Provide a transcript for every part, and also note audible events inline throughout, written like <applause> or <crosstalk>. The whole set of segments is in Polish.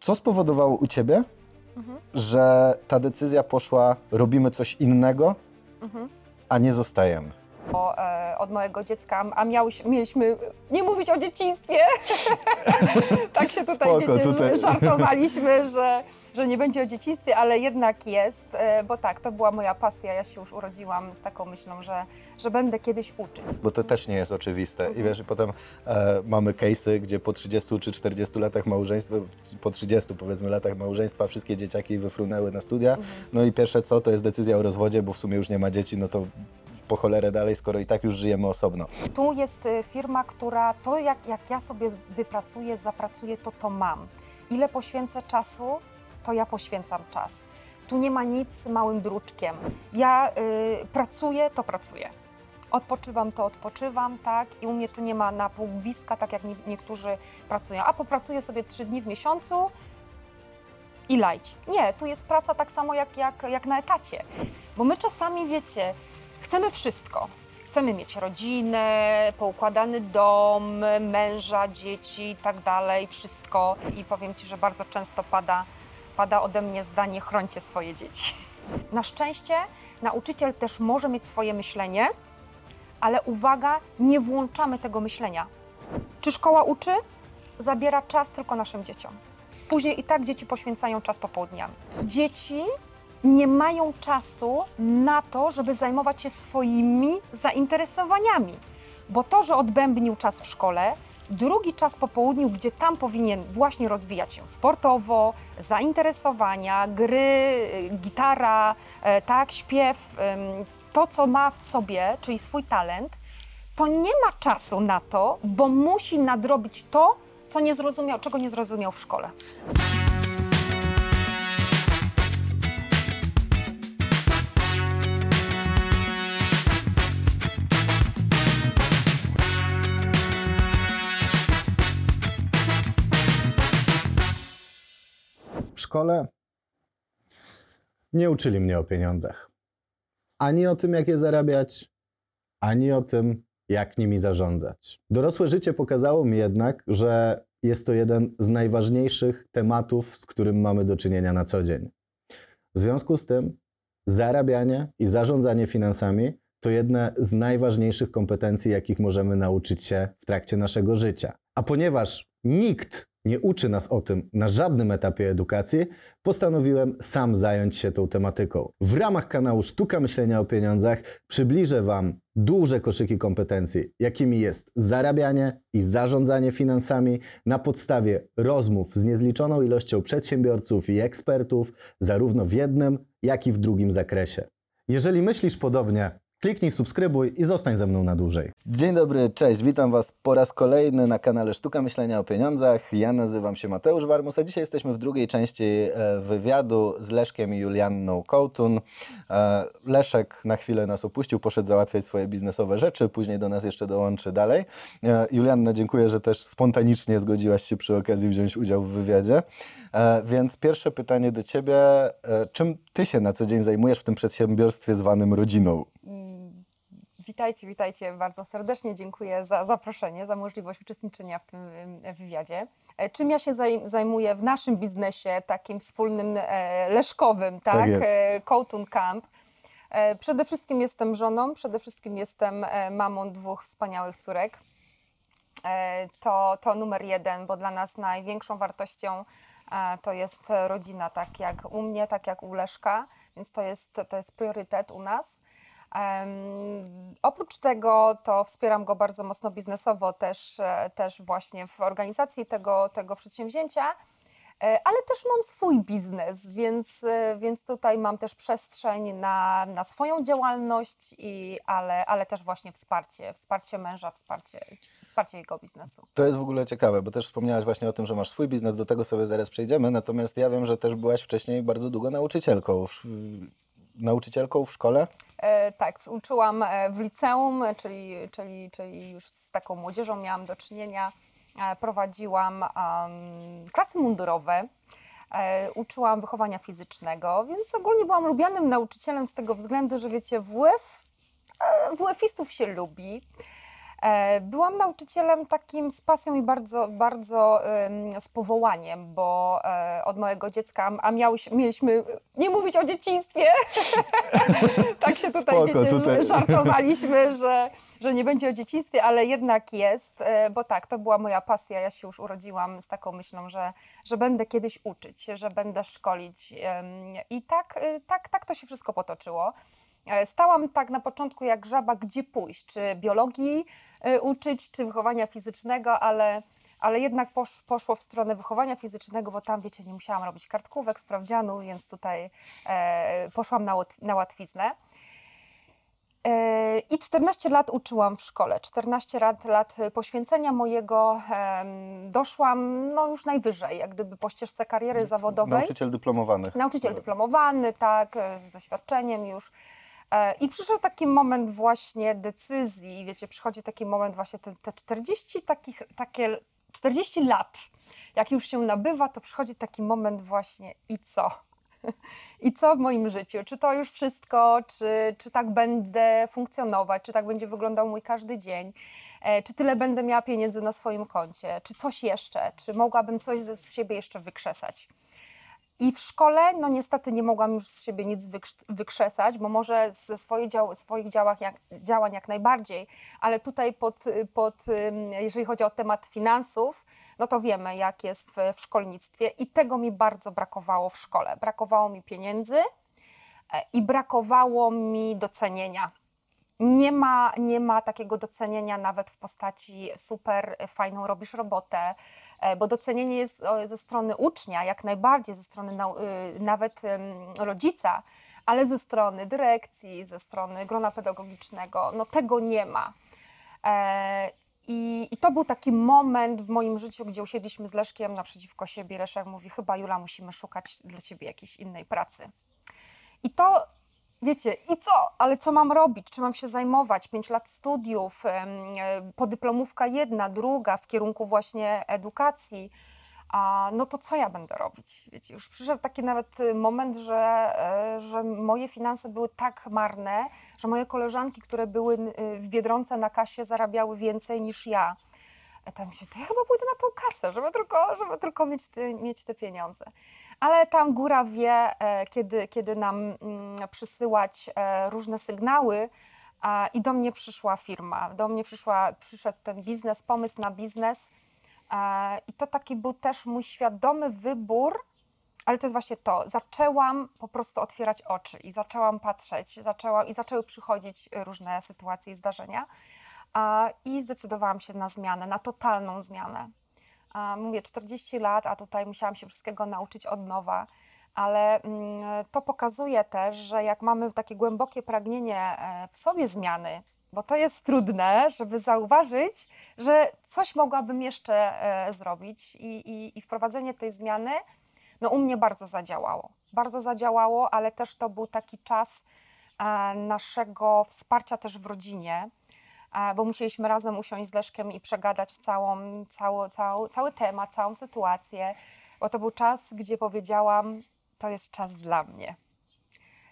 Co spowodowało u ciebie, Mhm. że ta decyzja poszła, robimy coś innego, Mhm. a nie zostajemy? O, e, od małego dziecka, a miałeś, mieliśmy nie mówić o dzieciństwie. <laughs> tak się tutaj, Spoko, wiecie, tutaj. żartowaliśmy, że, że nie będzie o dzieciństwie, ale jednak jest, e, bo tak, to była moja pasja. Ja się już urodziłam z taką myślą, że, że będę kiedyś uczyć. Bo to też nie jest oczywiste. I Mhm. wiesz, i potem e, mamy case'y, gdzie po 30 czy 40 latach małżeństwa, po 30 powiedzmy latach małżeństwa, wszystkie dzieciaki wyfrunęły na studia. Mhm. No i pierwsze co, to jest decyzja o rozwodzie, bo w sumie już nie ma dzieci, no to po cholerę dalej, skoro i tak już żyjemy osobno. Tu jest y, firma, która to jak, jak ja sobie wypracuję, zapracuję, to to mam. Ile poświęcę czasu, to ja poświęcam czas. Tu nie ma nic małym druczkiem. Ja y, pracuję, to pracuję. Odpoczywam, to odpoczywam, tak? I u mnie tu nie ma na półgwiska, tak jak nie, niektórzy pracują. A popracuję sobie trzy dni w miesiącu i lajcik. Nie, tu jest praca tak samo jak, jak, jak na etacie. Bo my czasami, wiecie, chcemy wszystko. Chcemy mieć rodzinę, poukładany dom, męża, dzieci i tak dalej, wszystko. I powiem Ci, że bardzo często pada, pada ode mnie zdanie: chrońcie swoje dzieci. Na szczęście nauczyciel też może mieć swoje myślenie, ale uwaga, nie włączamy tego myślenia. Czy szkoła uczy? Zabiera czas tylko naszym dzieciom. Później i tak dzieci poświęcają czas popołudniami. Dzieci nie mają czasu na to, żeby zajmować się swoimi zainteresowaniami. Bo to, że odbębnił czas w szkole, drugi czas po południu, gdzie tam powinien właśnie rozwijać się sportowo, zainteresowania, gry, y, gitara, e, tak, śpiew, to co ma w sobie, czyli swój talent, to nie ma czasu na to, bo musi nadrobić to, co nie zrozumiał, czego nie zrozumiał w szkole. Szkole nie uczyli mnie o pieniądzach. Ani o tym, jak je zarabiać, ani o tym, jak nimi zarządzać. Dorosłe życie pokazało mi jednak, że jest to jeden z najważniejszych tematów, z którym mamy do czynienia na co dzień. W związku z tym, zarabianie i zarządzanie finansami to jedne z najważniejszych kompetencji, jakich możemy nauczyć się w trakcie naszego życia. A ponieważ nikt nie uczy nas o tym na żadnym etapie edukacji, postanowiłem sam zająć się tą tematyką. W ramach kanału Sztuka Myślenia o Pieniądzach przybliżę Wam duże koszyki kompetencji, jakimi jest zarabianie i zarządzanie finansami na podstawie rozmów z niezliczoną ilością przedsiębiorców i ekspertów, zarówno w jednym, jak i w drugim zakresie. Jeżeli myślisz podobnie, kliknij subskrybuj i zostań ze mną na dłużej. Dzień dobry, cześć, witam Was po raz kolejny na kanale Sztuka Myślenia o Pieniądzach. Ja nazywam się Mateusz Warmus, a dzisiaj jesteśmy w drugiej części e, wywiadu z Leszkiem i Julianną Kołtun. E, Leszek na chwilę nas opuścił, poszedł załatwiać swoje biznesowe rzeczy, później do nas jeszcze dołączy dalej. E, Julianna, dziękuję, że też spontanicznie zgodziłaś się przy okazji wziąć udział w wywiadzie. E, Więc pierwsze pytanie do Ciebie, e, czym Ty się na co dzień zajmujesz w tym przedsiębiorstwie zwanym rodziną? Mm, Witajcie, witajcie bardzo serdecznie. Dziękuję za zaproszenie, za możliwość uczestniczenia w tym wywiadzie. E, Czym ja się zaj- zajmuję w naszym biznesie, takim wspólnym, leszkowym, tak? Kołtun Camp. E, Przede wszystkim jestem żoną, przede wszystkim jestem mamą dwóch wspaniałych córek. To, to numer jeden, bo dla nas największą wartością to jest rodzina, tak jak u mnie, tak jak u Leszka, więc to jest, to jest priorytet u nas. Em, oprócz tego to wspieram go bardzo mocno biznesowo też, e, też właśnie w organizacji tego, tego przedsięwzięcia, e, ale też mam swój biznes, więc, e, więc tutaj mam też przestrzeń na, na swoją działalność, i, ale, ale też właśnie wsparcie, wsparcie męża, wsparcie, wsparcie jego biznesu. To jest w ogóle ciekawe, bo też wspomniałaś właśnie o tym, że masz swój biznes, do tego sobie zaraz przejdziemy, natomiast ja wiem, że też byłaś wcześniej bardzo długo nauczycielką. Nauczycielką w szkole? E, tak, uczyłam e, w liceum, e, czyli, czyli, czyli już z taką młodzieżą miałam do czynienia. E, Prowadziłam klasy mundurowe, e, uczyłam wychowania fizycznego, więc ogólnie byłam lubianym nauczycielem z tego względu, że wiecie, WF, e, WF-istów się lubi. Byłam nauczycielem takim z pasją i bardzo, bardzo z powołaniem, bo od małego dziecka, a mieliśmy nie mówić o dzieciństwie. <laughs> tak się tutaj, Spoko, wiecie, tutaj. żartowaliśmy, że, że nie będzie o dzieciństwie, ale jednak jest, e, bo tak, to była moja pasja. Ja się już urodziłam z taką myślą, że, że będę kiedyś uczyć, że będę szkolić. I tak, e, tak, tak to się wszystko potoczyło. E, Stałam tak na początku jak żaba, gdzie pójść, czy biologii uczyć, czy wychowania fizycznego, ale, ale jednak posz, poszło w stronę wychowania fizycznego, bo tam, wiecie, nie musiałam robić kartkówek, sprawdzianu, więc tutaj e, poszłam na, na łatwiznę. I 14 lat uczyłam w szkole, 14 lat, lat poświęcenia mojego. Doszłam no, już najwyżej, jak gdyby po ścieżce kariery zawodowej. Nauczyciel dyplomowany. Nauczyciel dyplomowany, tak, z doświadczeniem już. E, I przyszedł taki moment właśnie decyzji, wiecie, przychodzi taki moment właśnie te, te 40 takich, takie 40 lat, jak już się nabywa, to przychodzi taki moment właśnie i co? <laughs> I co w moim życiu? Czy to już wszystko? Czy, czy tak będę funkcjonować? Czy tak będzie wyglądał mój każdy dzień? E, Czy tyle będę miała pieniędzy na swoim koncie? Czy coś jeszcze? Czy mogłabym coś ze siebie jeszcze wykrzesać? I w szkole, no niestety nie mogłam już z siebie nic wykrz- wykrzesać, bo może ze swoich, dział, swoich działach jak, działań jak najbardziej, ale tutaj pod, pod, jeżeli chodzi o temat finansów, no to wiemy jak jest w, w szkolnictwie i tego mi bardzo brakowało w szkole. Brakowało mi pieniędzy e, i brakowało mi docenienia. Nie ma, nie ma takiego docenienia nawet w postaci super fajną robisz robotę, e, bo docenienie jest ze strony ucznia, jak najbardziej ze strony y, nawet rodzica, ale ze strony dyrekcji, ze strony grona pedagogicznego, no tego nie ma. E, I, I to był taki moment w moim życiu, gdzie usiedliśmy z Leszkiem naprzeciwko siebie. Leszek mówi, chyba Jula, musimy szukać dla ciebie jakiejś innej pracy. I to, wiecie, i co? Ale co mam robić? Czy mam się zajmować? Pięć lat studiów, e, podyplomówka jedna, druga w kierunku właśnie edukacji. A no to co ja będę robić? Wiecie, już przyszedł taki nawet y, moment, że, e, że moje finanse były tak marne, że moje koleżanki, które były w Biedronce na kasie, zarabiały więcej niż ja. Ja tam się, to ja chyba pójdę na tą kasę, żeby tylko, żeby tylko mieć, te, mieć te pieniądze. Ale tam góra wie, e, kiedy, kiedy nam mm, przysyłać e, różne sygnały. I do mnie przyszła firma, do mnie przyszła, przyszedł ten biznes, pomysł na biznes. E, I to taki był też mój świadomy wybór, ale to jest właśnie to. Zaczęłam po prostu otwierać oczy i zaczęłam patrzeć, zaczęła, i zaczęły przychodzić różne sytuacje i zdarzenia. I zdecydowałam się na zmianę, na totalną zmianę. A, mówię 40 lat, a tutaj musiałam się wszystkiego nauczyć od nowa. Ale mm, to pokazuje też, że jak mamy takie głębokie pragnienie e, w sobie zmiany, bo to jest trudne, żeby zauważyć, że coś mogłabym jeszcze e, zrobić i, i, i wprowadzenie tej zmiany, no u mnie bardzo zadziałało. Bardzo zadziałało, ale też to był taki czas e, naszego wsparcia też w rodzinie, bo musieliśmy razem usiąść z Leszkiem i przegadać całą, cały, cały, cały temat, całą sytuację, bo to był czas, gdzie powiedziałam, to jest czas dla mnie.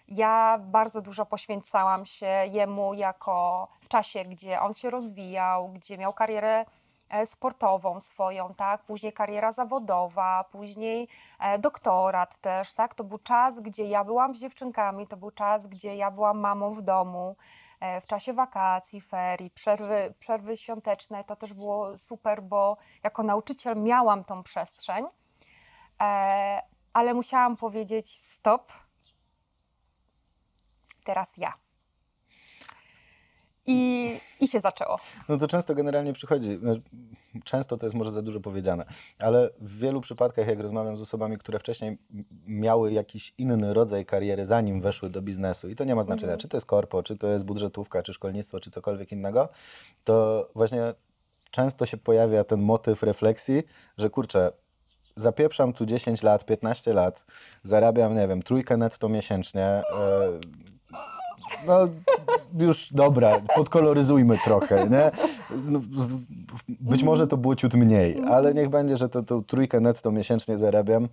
Ja bardzo dużo poświęcałam się jemu jako w czasie, gdzie on się rozwijał, gdzie miał karierę e, sportową swoją, tak? Później kariera zawodowa, później e, doktorat też, tak? To był czas, gdzie ja byłam z dziewczynkami, to był czas, gdzie ja byłam mamą w domu. E, W czasie wakacji, ferii, przerwy, przerwy świąteczne, to też było super, bo jako nauczyciel miałam tą przestrzeń, e, ale musiałam powiedzieć stop, teraz ja. I, I się zaczęło. No to często generalnie przychodzi, znaczy, często to jest może za dużo powiedziane, ale w wielu przypadkach, jak rozmawiam z osobami, które wcześniej miały jakiś inny rodzaj kariery, zanim weszły do biznesu, i to nie ma znaczenia, Mhm. czy to jest korpo, czy to jest budżetówka, czy szkolnictwo, czy cokolwiek innego, to właśnie często się pojawia ten motyw refleksji, że kurczę, zapieprzam tu 10 lat, 15 lat, zarabiam, nie wiem, trójkę netto miesięcznie, e, no już dobra, podkoloryzujmy trochę, nie? No, być może to było ciut mniej, ale niech będzie, że to, to trójkę netto miesięcznie zarabiam.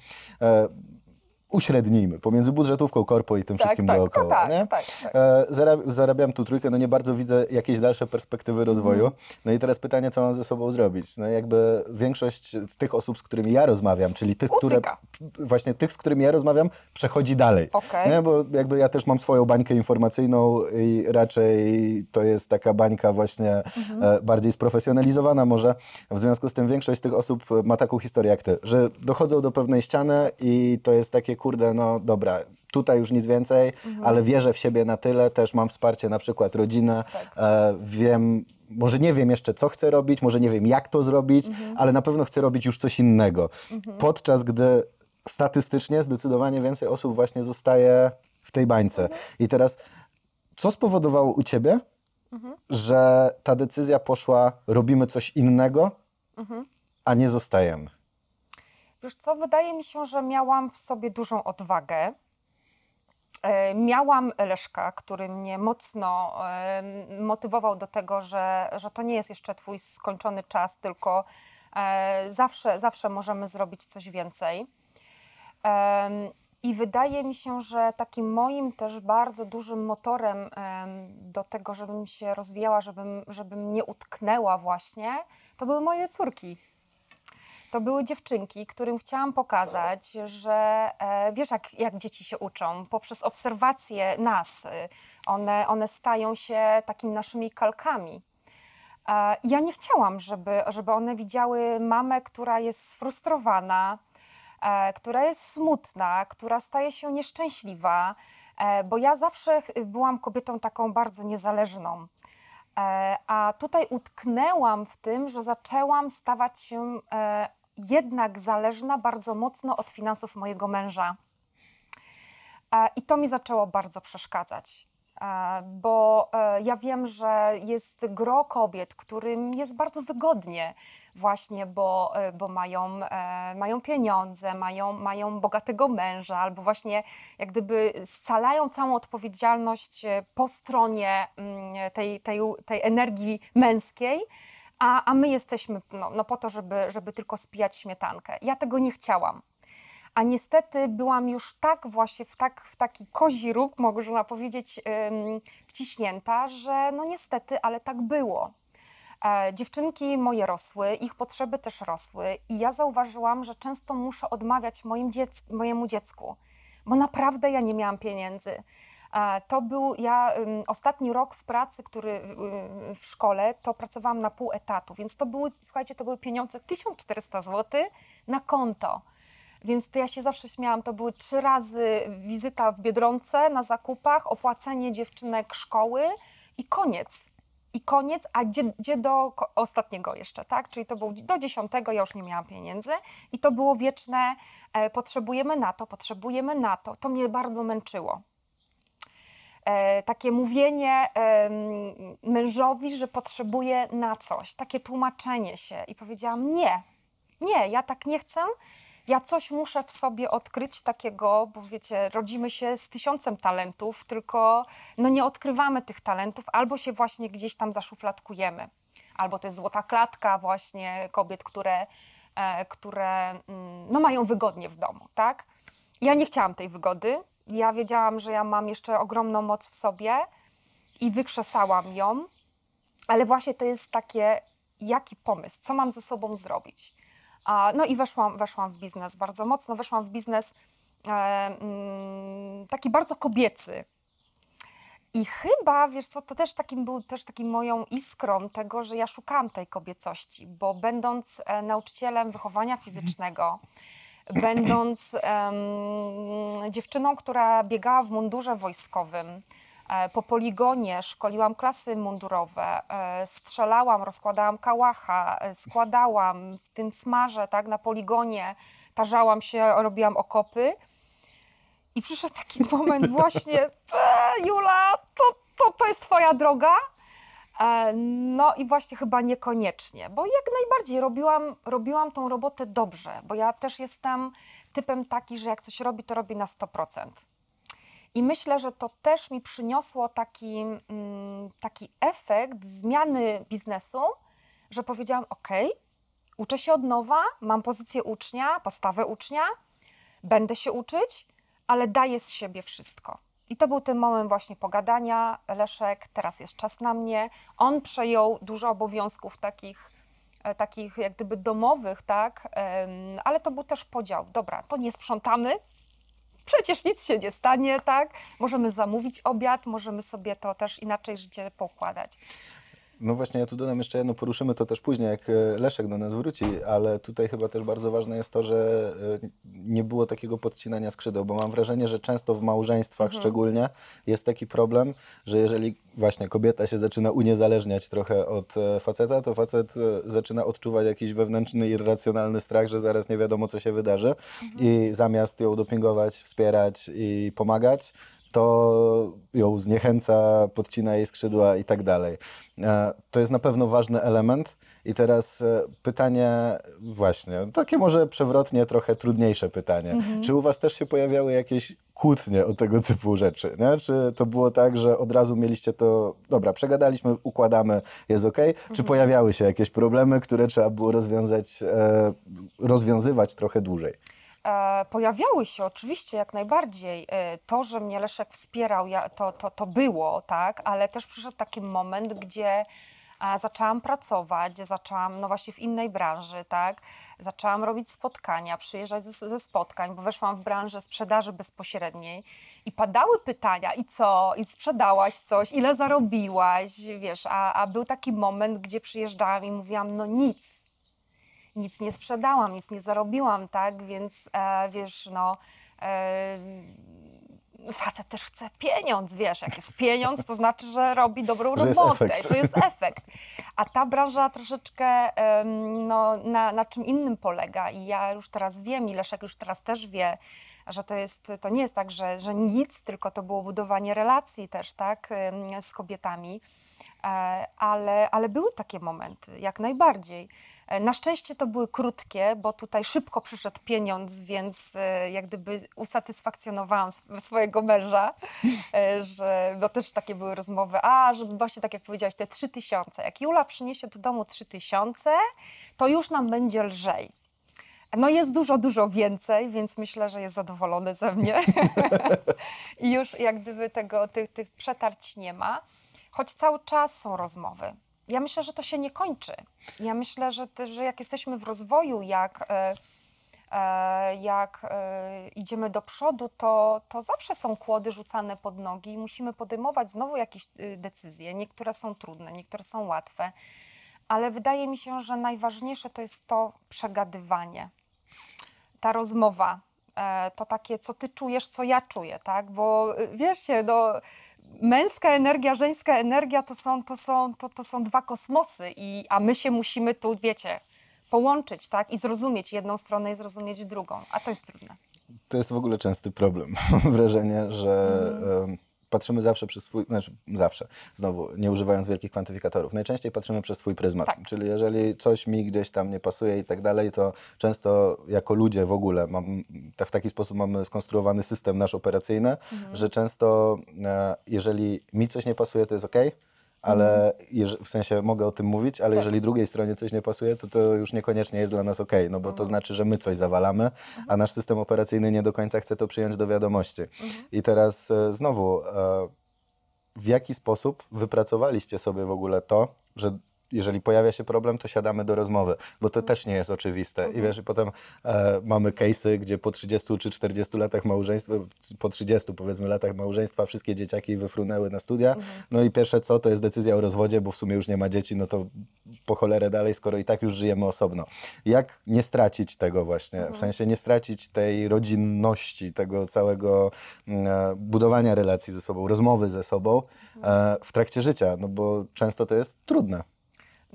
Uśrednijmy, pomiędzy budżetówką, korpo i tym wszystkim tak, dookoła. tak, nie? tak, tak. E, zarab- zarabiam tu trójkę, no nie bardzo widzę jakieś dalsze perspektywy rozwoju. Mhm. No i teraz pytanie, co mam ze sobą zrobić? No jakby większość z tych osób, z którymi ja rozmawiam, czyli tych, które Utyka. właśnie tych, z którymi ja rozmawiam, przechodzi dalej. Okej. Nie, bo jakby ja też mam swoją bańkę informacyjną i raczej to jest taka bańka właśnie e, bardziej sprofesjonalizowana może. W związku z tym większość z tych osób ma taką historię jak ty, że dochodzą do pewnej ściany i to jest takie, kurde, no dobra, tutaj już nic więcej, Mhm. ale wierzę w siebie na tyle, też mam wsparcie na przykład rodzinę, Tak. e, wiem, może nie wiem jeszcze co chcę robić, może nie wiem jak to zrobić, Mhm. ale na pewno chcę robić już coś innego. Podczas gdy statystycznie zdecydowanie więcej osób właśnie zostaje w tej bańce. Mhm. I teraz, co spowodowało u ciebie, Mhm. że ta decyzja poszła, robimy coś innego, Mhm. a nie zostajemy? Wiesz co, wydaje mi się, że miałam w sobie dużą odwagę. E, Miałam Leszka, który mnie mocno motywował do tego, że, że to nie jest jeszcze twój skończony czas, tylko e, zawsze, zawsze możemy zrobić coś więcej. I wydaje mi się, że takim moim też bardzo dużym motorem em, do tego, żebym się rozwijała, żebym, żebym nie utknęła właśnie, to były moje córki. To były dziewczynki, którym chciałam pokazać, że e, wiesz, jak, jak dzieci się uczą, poprzez obserwacje nas, y, one, one stają się takimi naszymi kalkami. E, ja nie chciałam, żeby, żeby one widziały mamę, która jest sfrustrowana, e, która jest smutna, która staje się nieszczęśliwa, e, bo ja zawsze byłam kobietą taką bardzo niezależną. E, A tutaj utknęłam w tym, że zaczęłam stawać się e, jednak zależna bardzo mocno od finansów mojego męża. E, I to mi zaczęło bardzo przeszkadzać. E, Bo e, ja wiem, że jest gro kobiet, którym jest bardzo wygodnie, właśnie, bo, bo mają, mają pieniądze, mają, mają bogatego męża, albo właśnie jak gdyby scalają całą odpowiedzialność po stronie mm, tej, tej, tej energii męskiej, a, a my jesteśmy no, no po to, żeby, żeby tylko spijać śmietankę. Ja tego nie chciałam. A niestety byłam już tak właśnie w, tak, w taki kozi róg, można powiedzieć, wciśnięta, że no niestety, ale tak było. E, dziewczynki moje rosły, ich potrzeby też rosły i ja zauważyłam, że często muszę odmawiać moim dziec- mojemu dziecku, bo naprawdę ja nie miałam pieniędzy. To był ja ostatni rok w pracy, który y, w szkole, to pracowałam na pół etatu, więc to były, słuchajcie, to były pieniądze 1400 zł na konto. Więc to ja się zawsze śmiałam, to były trzy razy wizyta w Biedronce na zakupach, opłacenie dziewczynek szkoły i koniec. I koniec, a gdzie, gdzie do ostatniego jeszcze, tak? Czyli to było do dziesiątego, ja już nie miałam pieniędzy i to było wieczne, e, potrzebujemy na to, potrzebujemy na to. To mnie bardzo męczyło. E, takie mówienie mężowi, że potrzebuje na coś, takie tłumaczenie się. I powiedziałam nie, nie, ja tak nie chcę, ja coś muszę w sobie odkryć takiego, bo wiecie, rodzimy się z tysiącem talentów, tylko no nie odkrywamy tych talentów, albo się właśnie gdzieś tam zaszufladkujemy, albo to jest złota klatka właśnie kobiet, które, e, które mm, no mają wygodnie w domu, tak? Ja nie chciałam tej wygody, ja wiedziałam, że ja mam jeszcze ogromną moc w sobie i wykrzesałam ją, ale właśnie to jest takie, jaki pomysł, co mam ze sobą zrobić. No i weszłam, weszłam w biznes bardzo mocno, weszłam w biznes e, mm, taki bardzo kobiecy. I chyba, wiesz co, to też takim był też takim moją iskrą tego, że ja szukałam tej kobiecości, bo będąc e, nauczycielem wychowania fizycznego, będąc em, dziewczyną, która biegała w mundurze wojskowym, e, po poligonie szkoliłam klasy mundurowe, e, strzelałam, rozkładałam kałacha, e, składałam w tym smarze, tak, na poligonie, tarzałam się, robiłam okopy. I przyszedł taki moment właśnie, Jula, to, to, to jest twoja droga? E, No i właśnie chyba niekoniecznie, bo jak najbardziej robiłam, robiłam tą robotę dobrze, bo ja też jestem typem taki, że jak coś robi, to robi na 100%. I myślę, że to też mi przyniosło taki, mm, taki efekt zmiany biznesu, że powiedziałam: OK, uczę się od nowa, mam pozycję ucznia, postawę ucznia, będę się uczyć, ale daje z siebie wszystko. I to był ten moment właśnie pogadania. Leszek, teraz jest czas na mnie. On przejął dużo obowiązków takich, e, takich jak gdyby domowych, tak? Ale to był też podział. Dobra, to nie sprzątamy, przecież nic się nie stanie, tak? Możemy zamówić obiad, możemy sobie to też inaczej życie pokładać. No właśnie, ja tu dodam jeszcze jedno, poruszymy to też później, jak e, Leszek do nas wróci, ale tutaj chyba też bardzo ważne jest to, że e, nie było takiego podcinania skrzydeł, bo mam wrażenie, że często w małżeństwach szczególnie jest taki problem, że jeżeli właśnie kobieta się zaczyna uniezależniać trochę od e, faceta, to facet zaczyna odczuwać jakiś wewnętrzny, irracjonalny strach, że zaraz nie wiadomo, co się wydarzy i zamiast ją dopingować, wspierać i pomagać, to ją zniechęca, podcina jej skrzydła i tak dalej. E, To jest na pewno ważny element. I teraz e, pytanie, właśnie, takie może przewrotnie, trochę trudniejsze pytanie. Czy u Was też się pojawiały jakieś kłótnie o tego typu rzeczy? Nie? Czy to było tak, że od razu mieliście to, dobra, przegadaliśmy, układamy, jest ok? Czy pojawiały się jakieś problemy, które trzeba było rozwiązać, e, rozwiązywać trochę dłużej? E, Pojawiały się oczywiście jak najbardziej. E, To, że mnie Leszek wspierał, to, to, to było, tak, ale też przyszedł taki moment, gdzie zaczęłam pracować, zaczęłam, no właśnie w innej branży, tak, zaczęłam robić spotkania, przyjeżdżać ze, ze spotkań, bo weszłam w branżę sprzedaży bezpośredniej i padały pytania, i co, i sprzedałaś coś, ile zarobiłaś, wiesz, a, a był taki moment, gdzie przyjeżdżałam i mówiłam, no nic, nic nie sprzedałam, nic nie zarobiłam, tak? Więc e, wiesz, no. E, facet też chce pieniądz, wiesz, jak jest pieniądz, to znaczy, że robi dobrą Że robotę, to jest efekt. A ta branża troszeczkę no, na, na czym innym polega i ja już teraz wiem i Leszek już teraz też wie, że to, jest, to nie jest tak, że, że nic, tylko to było budowanie relacji też, tak, z kobietami. E, ale, ale były takie momenty, jak najbardziej. E, Na szczęście to były krótkie, bo tutaj szybko przyszedł pieniądz, więc e, jak gdyby usatysfakcjonowałam sw- swojego męża, e, że no też takie były rozmowy, a żeby właśnie tak jak powiedziałaś, te trzy tysiące. Jak Jula przyniesie do domu trzy tysiące, to już nam będzie lżej. No jest dużo, dużo więcej, więc myślę, że jest zadowolony ze mnie. <laughs> I już jak gdyby tego, tych, tych przetarć nie ma, choć cały czas są rozmowy. Ja myślę, że to się nie kończy. Ja myślę, że, że jak jesteśmy w rozwoju, jak, e, e, jak e, idziemy do przodu, to, to zawsze są kłody rzucane pod nogi i musimy podejmować znowu jakieś decyzje. Niektóre są trudne, niektóre są łatwe, ale wydaje mi się, że najważniejsze to jest to przegadywanie ta rozmowa, to takie, co ty czujesz, co ja czuję, tak? Bo y, wieszcie, no, męska energia, żeńska energia to są, to są, to, to są dwa kosmosy, i, a my się musimy tu, wiecie, połączyć, tak? I zrozumieć jedną stronę i zrozumieć drugą, a to jest trudne. To jest w ogóle częsty problem. <laughs> Wrażenie, że em, patrzymy zawsze przez swój, znaczy zawsze, znowu nie używając wielkich kwantyfikatorów, najczęściej patrzymy przez swój pryzmat. Tak. Czyli jeżeli coś mi gdzieś tam nie pasuje i tak dalej, to często jako ludzie w ogóle mam, tak, w taki sposób mamy skonstruowany system nasz operacyjny, że często e, jeżeli mi coś nie pasuje, to jest ok. Ale jeż- w sensie mogę o tym mówić, ale Tak. jeżeli drugiej stronie coś nie pasuje, to to już niekoniecznie jest dla nas ok, no bo to znaczy, że my coś zawalamy, a nasz system operacyjny nie do końca chce to przyjąć do wiadomości. I teraz e, znowu, e, w jaki sposób wypracowaliście sobie w ogóle to, że jeżeli pojawia się problem, to siadamy do rozmowy, bo to też nie jest oczywiste. I wiesz, i potem e, mamy case'y, gdzie po 30 czy 40 latach małżeństwa, po 30 powiedzmy latach małżeństwa, wszystkie dzieciaki wyfrunęły na studia. No i pierwsze co, to jest decyzja o rozwodzie, bo w sumie już nie ma dzieci, no to po cholerę dalej, skoro i tak już żyjemy osobno. Jak nie stracić tego właśnie, w sensie nie stracić tej rodzinności, tego całego mm, e, budowania relacji ze sobą, rozmowy ze sobą e, w trakcie życia, no bo często to jest trudne.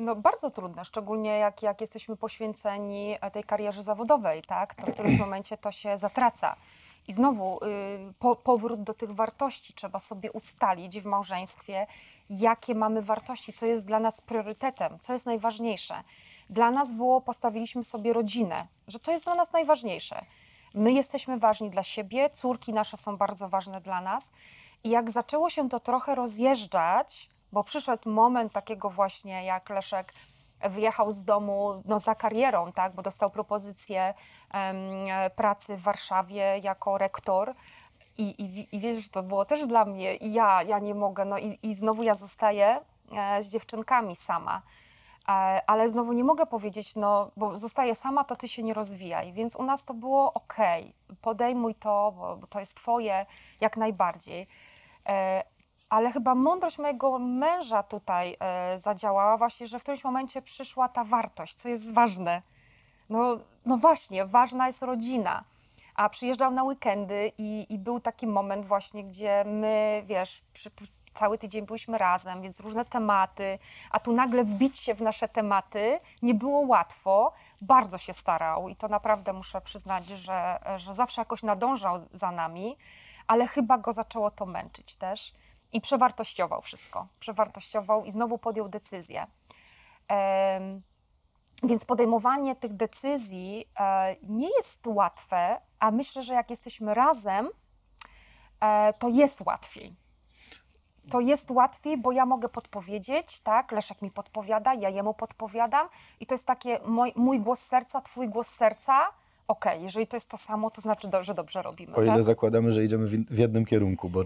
No bardzo trudne, szczególnie jak, jak jesteśmy poświęceni e, tej karierze zawodowej, tak? To w którymś momencie to się zatraca. I znowu y, po, powrót do tych wartości. Trzeba sobie ustalić w małżeństwie, jakie mamy wartości, co jest dla nas priorytetem, co jest najważniejsze. Dla nas było, postawiliśmy sobie rodzinę, że to jest dla nas najważniejsze. My jesteśmy ważni dla siebie, córki nasze są bardzo ważne dla nas. I jak zaczęło się to trochę rozjeżdżać, bo przyszedł moment takiego właśnie, jak Leszek wyjechał z domu no, za karierą, tak, bo dostał propozycję e, pracy w Warszawie jako rektor. I, i, I wiesz, to było też dla mnie, i ja, ja nie mogę, no i, i znowu ja zostaję e, z dziewczynkami sama. E, ale znowu nie mogę powiedzieć, no bo zostaję sama, to ty się nie rozwijaj. Więc u nas to było ok, podejmuj to, bo, bo to jest twoje, jak najbardziej. Ale chyba mądrość mojego męża tutaj e, zadziałała właśnie, że w którymś momencie przyszła ta wartość, co jest ważne. No, no właśnie, ważna jest rodzina. A przyjeżdżał na weekendy i, i był taki moment właśnie, gdzie my, wiesz, przy, cały tydzień byliśmy razem, więc różne tematy, a tu nagle wbić się w nasze tematy nie było łatwo. Bardzo się starał i to naprawdę muszę przyznać, że, że zawsze jakoś nadążał za nami, ale chyba go zaczęło to męczyć też i przewartościował wszystko. Przewartościował i znowu podjął decyzję. Więc podejmowanie tych decyzji e, nie jest łatwe, a myślę, że jak jesteśmy razem, e, to jest łatwiej. To jest łatwiej, bo ja mogę podpowiedzieć, tak? Leszek mi podpowiada, ja jemu podpowiadam i to jest takie mój, mój głos serca, twój głos serca. Okej, jeżeli to jest to samo, to znaczy, że dobrze robimy. O ile tak? zakładamy, że idziemy w, jednym kierunku, bo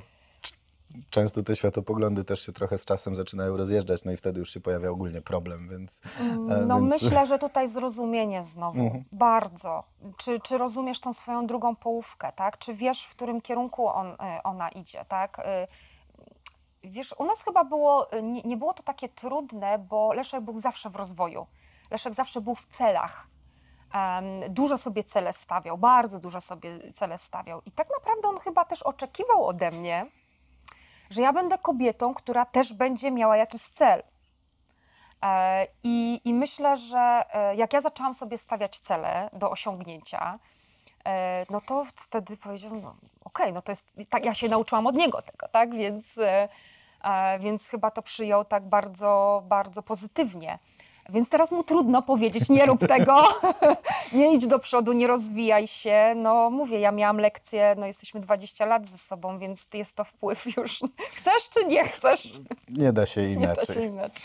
często te światopoglądy też się trochę z czasem zaczynają rozjeżdżać, no i wtedy już się pojawia ogólnie problem, więc... Mm, E, No więc- myślę, że tutaj zrozumienie znowu, Mhm. bardzo. Czy, czy rozumiesz tą swoją drugą połówkę, tak? Czy wiesz, w którym kierunku on, y, ona idzie, tak? Y, Wiesz, u nas chyba było, nie, nie było to takie trudne, bo Leszek był zawsze w rozwoju. Leszek zawsze był w celach. Em, dużo sobie cele stawiał, bardzo dużo sobie cele stawiał. I tak naprawdę on chyba też oczekiwał ode mnie, że ja będę kobietą, która też będzie miała jakiś cel. E, I, I myślę, że e, jak ja zaczęłam sobie stawiać cele do osiągnięcia, e, no to wtedy powiedział, no okej, no to jest, tak ja się nauczyłam od niego tego, tak, więc, więc chyba to przyjął tak bardzo, bardzo pozytywnie. Więc teraz mu trudno powiedzieć, nie rób tego, <laughs> nie idź do przodu, nie rozwijaj się. No mówię, ja miałam lekcję, no jesteśmy 20 lat ze sobą, więc jest to wpływ już. <laughs> Chcesz czy nie chcesz? Nie da się Nie inaczej. inaczej.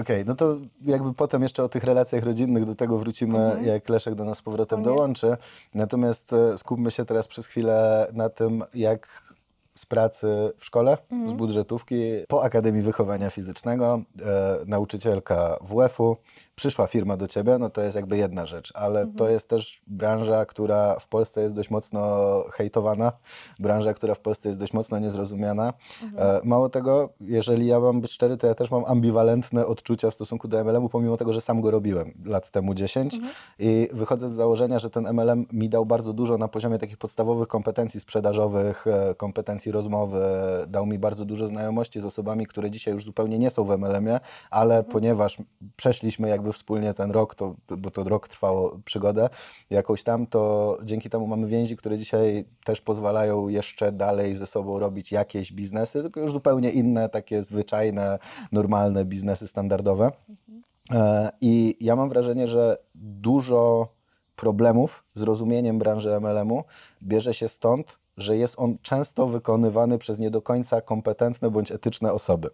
Okej, no to jakby potem jeszcze o tych relacjach rodzinnych do tego wrócimy, Mhm. jak Leszek do nas z powrotem Wspólnie. dołączy. Natomiast e, skupmy się teraz przez chwilę na tym, jak z pracy w szkole, Mhm. z budżetówki, po Akademii Wychowania Fizycznego, e, nauczycielka WF-u, przyszła firma do ciebie, no to jest jakby jedna rzecz, ale Mhm. to jest też branża, która w Polsce jest dość mocno hejtowana, branża, która w Polsce jest dość mocno niezrozumiana. Mhm. E, Mało tego, jeżeli ja mam być szczery, to ja też mam ambiwalentne odczucia w stosunku do MLM-u, pomimo tego, że sam go robiłem lat temu 10 Mhm. i wychodzę z założenia, że ten MLM mi dał bardzo dużo na poziomie takich podstawowych kompetencji sprzedażowych, e, kompetencji rozmowy, dał mi bardzo dużo znajomości z osobami, które dzisiaj już zupełnie nie są w MLM-ie, ale Mhm. ponieważ przeszliśmy jakby wspólnie ten rok, to, bo to rok trwało przygodę jakąś tam, to dzięki temu mamy więzi, które dzisiaj też pozwalają jeszcze dalej ze sobą robić jakieś biznesy, tylko już zupełnie inne, takie zwyczajne, normalne biznesy standardowe. E, I ja mam wrażenie, że dużo problemów z rozumieniem branży MLM-u bierze się stąd, że jest on często wykonywany przez nie do końca kompetentne bądź etyczne osoby.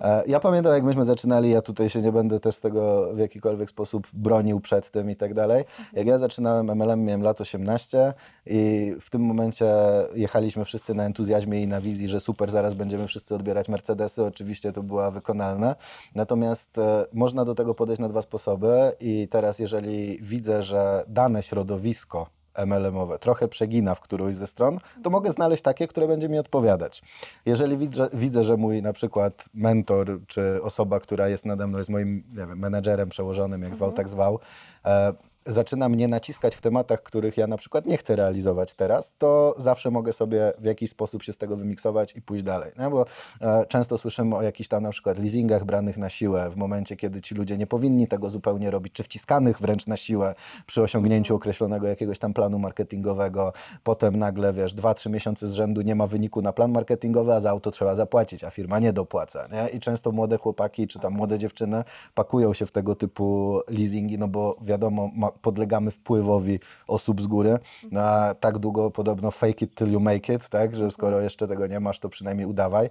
E, Ja pamiętam, jak myśmy zaczynali, ja tutaj się nie będę też tego w jakikolwiek sposób bronił przed tym i tak dalej. Jak ja zaczynałem MLM, miałem lat 18 i w tym momencie jechaliśmy wszyscy na entuzjazmie i na wizji, że super, zaraz będziemy wszyscy odbierać Mercedesy. Oczywiście to była wykonalne. Natomiast e, można do tego podejść na dwa sposoby i teraz jeżeli widzę, że dane środowisko MLM-owe trochę przegina w którąś ze stron, to mogę znaleźć takie, które będzie mi odpowiadać. Jeżeli widzę, widzę, że mój na przykład mentor, czy osoba, która jest nade mną, jest moim nie wiem, menedżerem przełożonym, jak zwał, tak zwał, e, zaczyna mnie naciskać w tematach, których ja na przykład nie chcę realizować teraz, to zawsze mogę sobie w jakiś sposób się z tego wymiksować i pójść dalej. No, bo e, często słyszymy o jakichś tam na przykład leasingach branych na siłę w momencie, kiedy ci ludzie nie powinni tego zupełnie robić, czy wciskanych wręcz na siłę przy osiągnięciu określonego jakiegoś tam planu marketingowego. Potem nagle, wiesz, dwa, trzy miesiące z rzędu nie ma wyniku na plan marketingowy, a za auto trzeba zapłacić, a firma nie dopłaca. Nie? I często młode chłopaki, czy tam młode dziewczyny pakują się w tego typu leasingi, no bo wiadomo, ma, podlegamy wpływowi osób z góry. Na tak długo podobno fake it till you make it, tak? Że skoro jeszcze tego nie masz, to przynajmniej udawaj,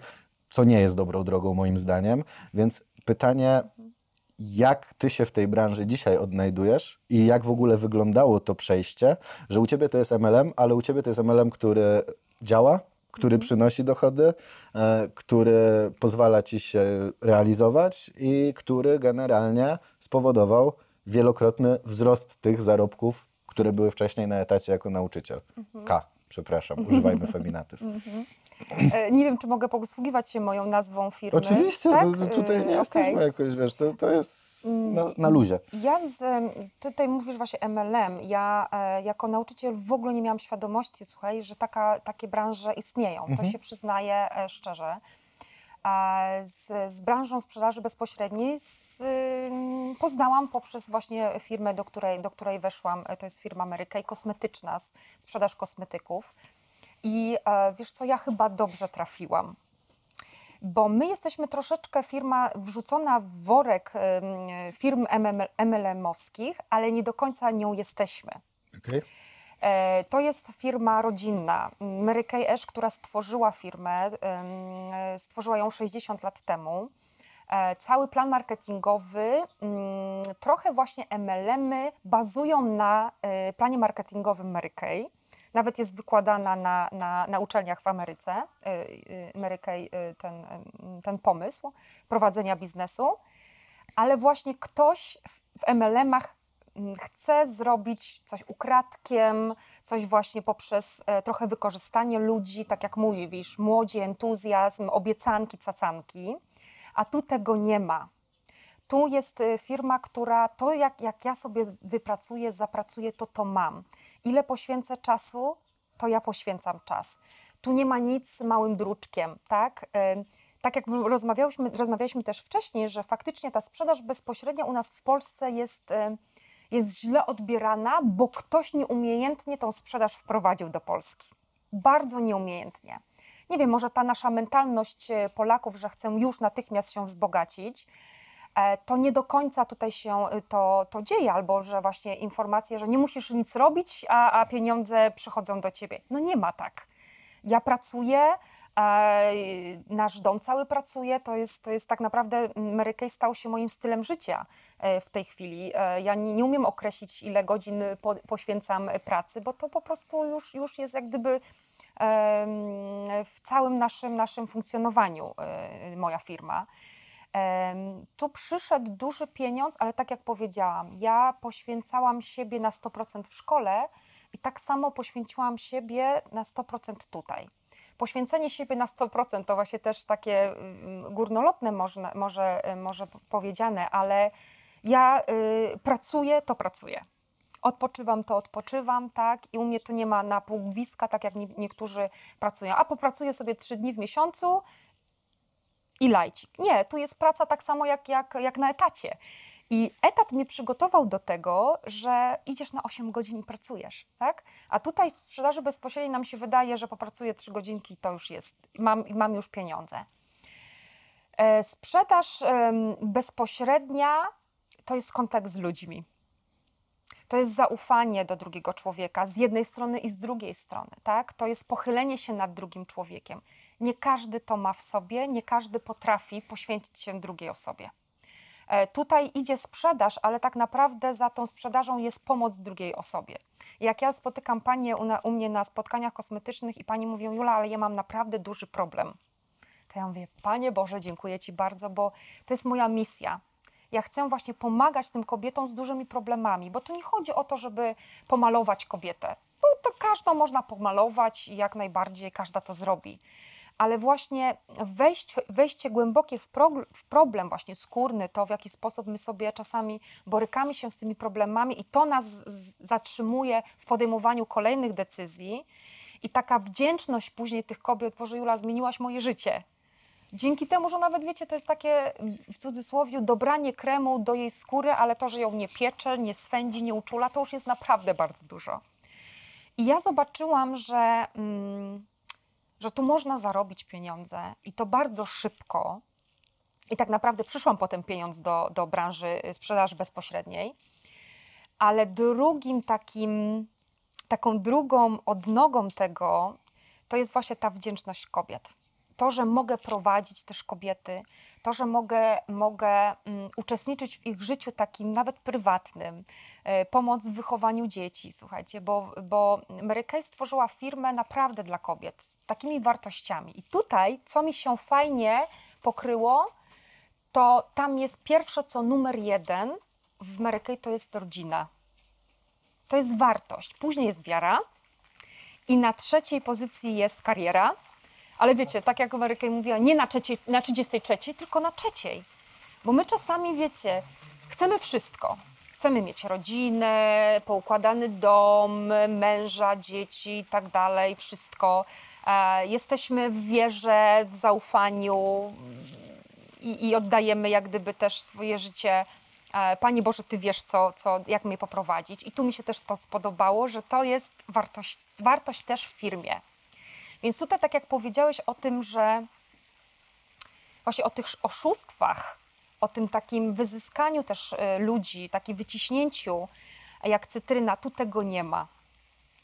co nie jest dobrą drogą moim zdaniem. Więc pytanie, jak ty się w tej branży dzisiaj odnajdujesz i jak w ogóle wyglądało to przejście, że u ciebie to jest MLM, ale u ciebie to jest MLM, który działa, który przynosi dochody, e, który pozwala ci się realizować i który generalnie spowodował wielokrotny wzrost tych zarobków, które były wcześniej na etacie jako nauczyciel. K, przepraszam, używajmy feminatyw. <laughs> E, Nie wiem, czy mogę posługiwać się moją nazwą firmy. Oczywiście, tak? to, to tutaj nie E, jesteśmy okej. jakoś, wiesz, to, to jest na, na luzie. Ja z, tutaj mówisz właśnie MLM. Ja e, jako nauczyciel w ogóle nie miałam świadomości, słuchaj, że taka, takie branże istnieją. To Mhm. się przyznaję szczerze. Z, z branżą sprzedaży bezpośredniej z, ym, poznałam poprzez właśnie firmę, do której, do której weszłam. To jest firma Ameryka i kosmetyczna, sprzedaż kosmetyków. I e, wiesz co, ja chyba dobrze trafiłam bo my jesteśmy troszeczkę firma wrzucona w worek firm MLM-owskich, ale nie do końca nią jesteśmy. Okay. E, To jest firma rodzinna. Mary Kay Ash, która stworzyła firmę, stworzyła ją 60 lat temu. E, Cały plan marketingowy, mm, trochę właśnie MLM-y bazują na e, planie marketingowym Mary Kay. Nawet jest wykładana na, na, na uczelniach w Ameryce, Mary Kay, ten, ten pomysł prowadzenia biznesu. Ale właśnie ktoś w, MLM-ach chce zrobić coś ukradkiem, coś właśnie poprzez e, trochę wykorzystanie ludzi, tak jak mówisz, młodzi, entuzjazm, obiecanki, cacanki, a tu tego nie ma. Tu jest e, firma, która to, jak, jak ja sobie wypracuję, zapracuję, to to mam. Ile poświęcę czasu, to ja poświęcam czas. Tu nie ma nic małym druczkiem, tak? E, Tak jak rozmawialiśmy, rozmawialiśmy też wcześniej, że faktycznie ta sprzedaż bezpośrednia u nas w Polsce jest, jest źle odbierana, bo ktoś nieumiejętnie tą sprzedaż wprowadził do Polski. Bardzo nieumiejętnie. Nie wiem, może ta nasza mentalność e, Polaków, że chcą już natychmiast się wzbogacić, e, to nie do końca tutaj się e, to, to dzieje, albo że właśnie informacje, że nie musisz nic robić, a, a pieniądze przychodzą do ciebie. No nie ma tak. Ja pracuję, nasz dom cały pracuje, to jest, to jest tak naprawdę, Mary Kay stał się moim stylem życia e, w tej chwili. E, Ja nie, nie umiem określić, ile godzin po, poświęcam pracy, bo to po prostu już, już jest jak gdyby w całym naszym, naszym funkcjonowaniu e, moja firma. Tu przyszedł duży pieniądz, ale tak jak powiedziałam, ja poświęcałam siebie na 100% w szkole i tak samo poświęciłam siebie na 100% tutaj. Poświęcenie siebie na 100% to właśnie też takie mm, górnolotne może, może, może powiedziane, ale ja y, pracuję, to pracuję. Odpoczywam, to odpoczywam, tak? I u mnie to nie ma na półgwiska, tak jak nie, niektórzy pracują. A popracuję sobie trzy dni w miesiącu i lajcik. Nie, tu jest praca tak samo jak, jak, jak na etacie. I etat mnie przygotował do tego, że idziesz na 8 godzin i pracujesz, tak? A tutaj w sprzedaży bezpośredniej nam się wydaje, że popracuję 3 godzinki i to już jest, mam, mam już pieniądze. E, Sprzedaż em, bezpośrednia to jest kontakt z ludźmi. To jest zaufanie do drugiego człowieka z jednej strony i z drugiej strony, tak? To jest pochylenie się nad drugim człowiekiem. Nie każdy to ma w sobie, nie każdy potrafi poświęcić się drugiej osobie. E, Tutaj idzie sprzedaż, ale tak naprawdę za tą sprzedażą jest pomoc drugiej osobie. Jak ja spotykam panie u, na, u mnie na spotkaniach kosmetycznych i pani mówią, Jula, ale ja mam naprawdę duży problem. To ja mówię, Panie Boże, dziękuję Ci bardzo, bo to jest moja misja. Ja chcę właśnie pomagać tym kobietom z dużymi problemami, bo tu nie chodzi o to, żeby pomalować kobietę, bo to każdą można pomalować i jak najbardziej każda to zrobi. Ale właśnie wejść, wejście głębokie w, prog- w problem właśnie skórny, to w jaki sposób my sobie czasami borykamy się z tymi problemami i to nas zatrzymuje w podejmowaniu kolejnych decyzji i taka wdzięczność później tych kobiet, Boże Jula, zmieniłaś moje życie. Dzięki temu, że nawet wiecie, to jest takie w cudzysłowie dobranie kremu do jej skóry, ale to, że ją nie piecze, nie swędzi, nie uczula, to już jest naprawdę bardzo dużo. I ja zobaczyłam, że, mm, że tu można zarobić pieniądze i to bardzo szybko. I tak naprawdę przyszłam po ten pieniądz do, do branży y, sprzedaży bezpośredniej. Ale drugim takim, taką drugą odnogą tego to jest właśnie ta wdzięczność kobiet to, że mogę prowadzić też kobiety, to, że mogę, mogę mm, uczestniczyć w ich życiu takim nawet prywatnym, e, pomoc w wychowaniu dzieci, słuchajcie, bo, bo Mary Kay stworzyła firmę naprawdę dla kobiet z takimi wartościami. I tutaj, co mi się fajnie pokryło, to tam jest pierwsze, co numer jeden w Mary Kay, to jest rodzina. To jest wartość. Później jest wiara i na trzeciej pozycji jest kariera. Ale wiecie, tak jak Kay mówiła, nie na, trzeciej, na 33, tylko na trzeciej. Bo my czasami, wiecie, chcemy wszystko. Chcemy mieć rodzinę, poukładany dom, męża, dzieci i tak dalej, wszystko. E, jesteśmy w wierze, w zaufaniu i, i oddajemy jak gdyby też swoje życie. E, Panie Boże, Ty wiesz, co, co, jak mnie poprowadzić. I tu mi się też to spodobało, że to jest wartość, wartość też w firmie. Więc tutaj, tak jak powiedziałeś o tym, że właśnie o tych oszustwach, o tym takim wyzyskaniu też e, ludzi, takim wyciśnięciu, jak cytryna, tu tego nie ma.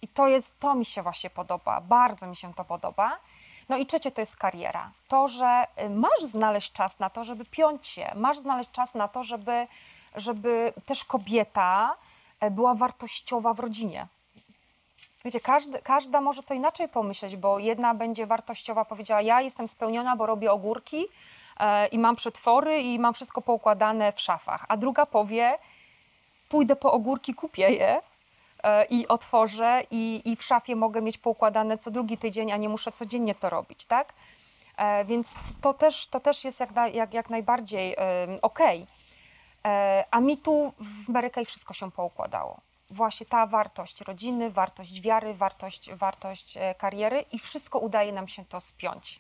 I to jest, to mi się właśnie podoba, bardzo mi się to podoba. No i trzecie to jest kariera. To, że y, masz znaleźć czas na to, żeby piąć się, masz znaleźć czas na to, żeby, żeby też kobieta e, była wartościowa w rodzinie. Wiecie, każdy, każda może to inaczej pomyśleć, bo jedna będzie wartościowa, powiedziała: Ja jestem spełniona, bo robię ogórki e, i mam przetwory i mam wszystko poukładane w szafach. A druga powie: Pójdę po ogórki, kupię je e, i otworzę, i, i w szafie mogę mieć poukładane co drugi tydzień, a nie muszę codziennie to robić, tak? E, więc to też, to też jest jak, jak, jak najbardziej e, okej. E, A mi tu w Mary Kay wszystko się poukładało. Właśnie ta wartość rodziny, wartość wiary, wartość, wartość e, kariery i wszystko udaje nam się to spiąć.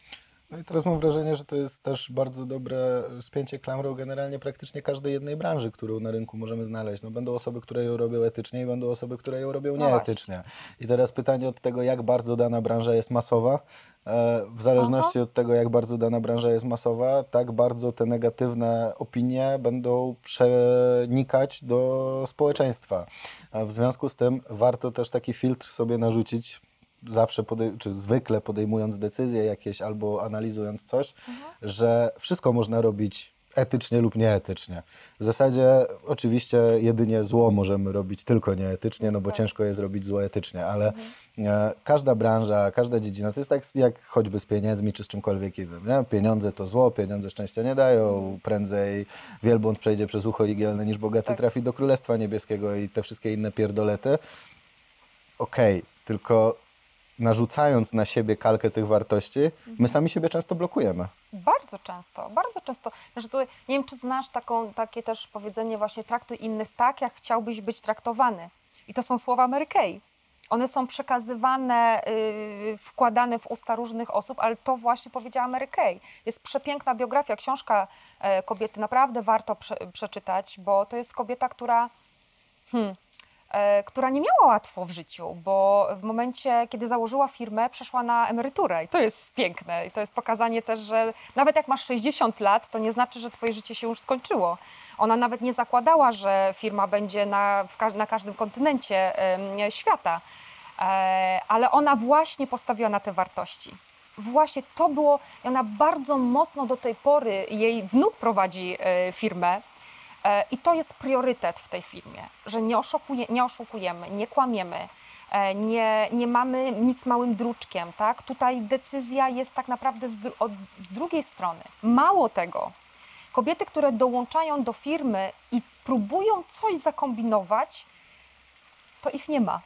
No i teraz mam wrażenie, że to jest też bardzo dobre spięcie klamrą generalnie praktycznie każdej jednej branży, którą na rynku możemy znaleźć. No będą osoby, które ją robią etycznie i będą osoby, które ją robią No nieetycznie. I teraz pytanie od tego, jak bardzo dana branża jest masowa. E, W zależności od tego, jak bardzo dana branża jest masowa, tak bardzo te negatywne opinie będą przenikać do społeczeństwa. W związku z tym warto też taki filtr sobie narzucić, zawsze, czy zwykle podejmując decyzje jakieś albo analizując coś, że wszystko można robić etycznie lub nieetycznie. W zasadzie oczywiście jedynie zło możemy robić tylko nieetycznie, no bo Tak. ciężko jest robić zło etycznie, ale e, każda branża, każda dziedzina, to jest tak jak choćby z pieniędzmi czy z czymkolwiek innym. Nie? Pieniądze to zło, pieniądze szczęścia nie dają, prędzej wielbłąd przejdzie przez ucho igielne niż bogaty Tak. trafi do Królestwa Niebieskiego i te wszystkie inne pierdolety. Okej, tylko narzucając na siebie kalkę tych wartości, my sami siebie często blokujemy. Bardzo często, bardzo często. Znaczy tu, nie wiem, czy znasz taką, takie też powiedzenie właśnie traktuj innych tak, jak chciałbyś być traktowany. I to są słowa Mary Kay. One są przekazywane, yy, wkładane w usta różnych osób, ale to właśnie powiedziała Mary Kay. Jest przepiękna biografia, książka e, kobiety, naprawdę warto prze, przeczytać, bo to jest kobieta, która hmm, która nie miała łatwo w życiu, bo w momencie, kiedy założyła firmę, przeszła na emeryturę i to jest piękne. I to jest pokazanie też, że nawet jak masz 60 lat, to nie znaczy, że twoje życie się już skończyło. Ona nawet nie zakładała, że firma będzie na, ka- na każdym kontynencie em, świata, e, ale ona właśnie postawiła na te wartości. Właśnie to było, ona bardzo mocno do tej pory, jej wnuk prowadzi e, firmę, E, I to jest priorytet w tej firmie, że nie, oszukuje, nie oszukujemy, nie kłamiemy, e, nie, nie mamy nic małym druczkiem. Tak? Tutaj decyzja jest tak naprawdę z, od, z drugiej strony. Mało tego, kobiety, które dołączają do firmy i próbują coś zakombinować, to ich nie ma.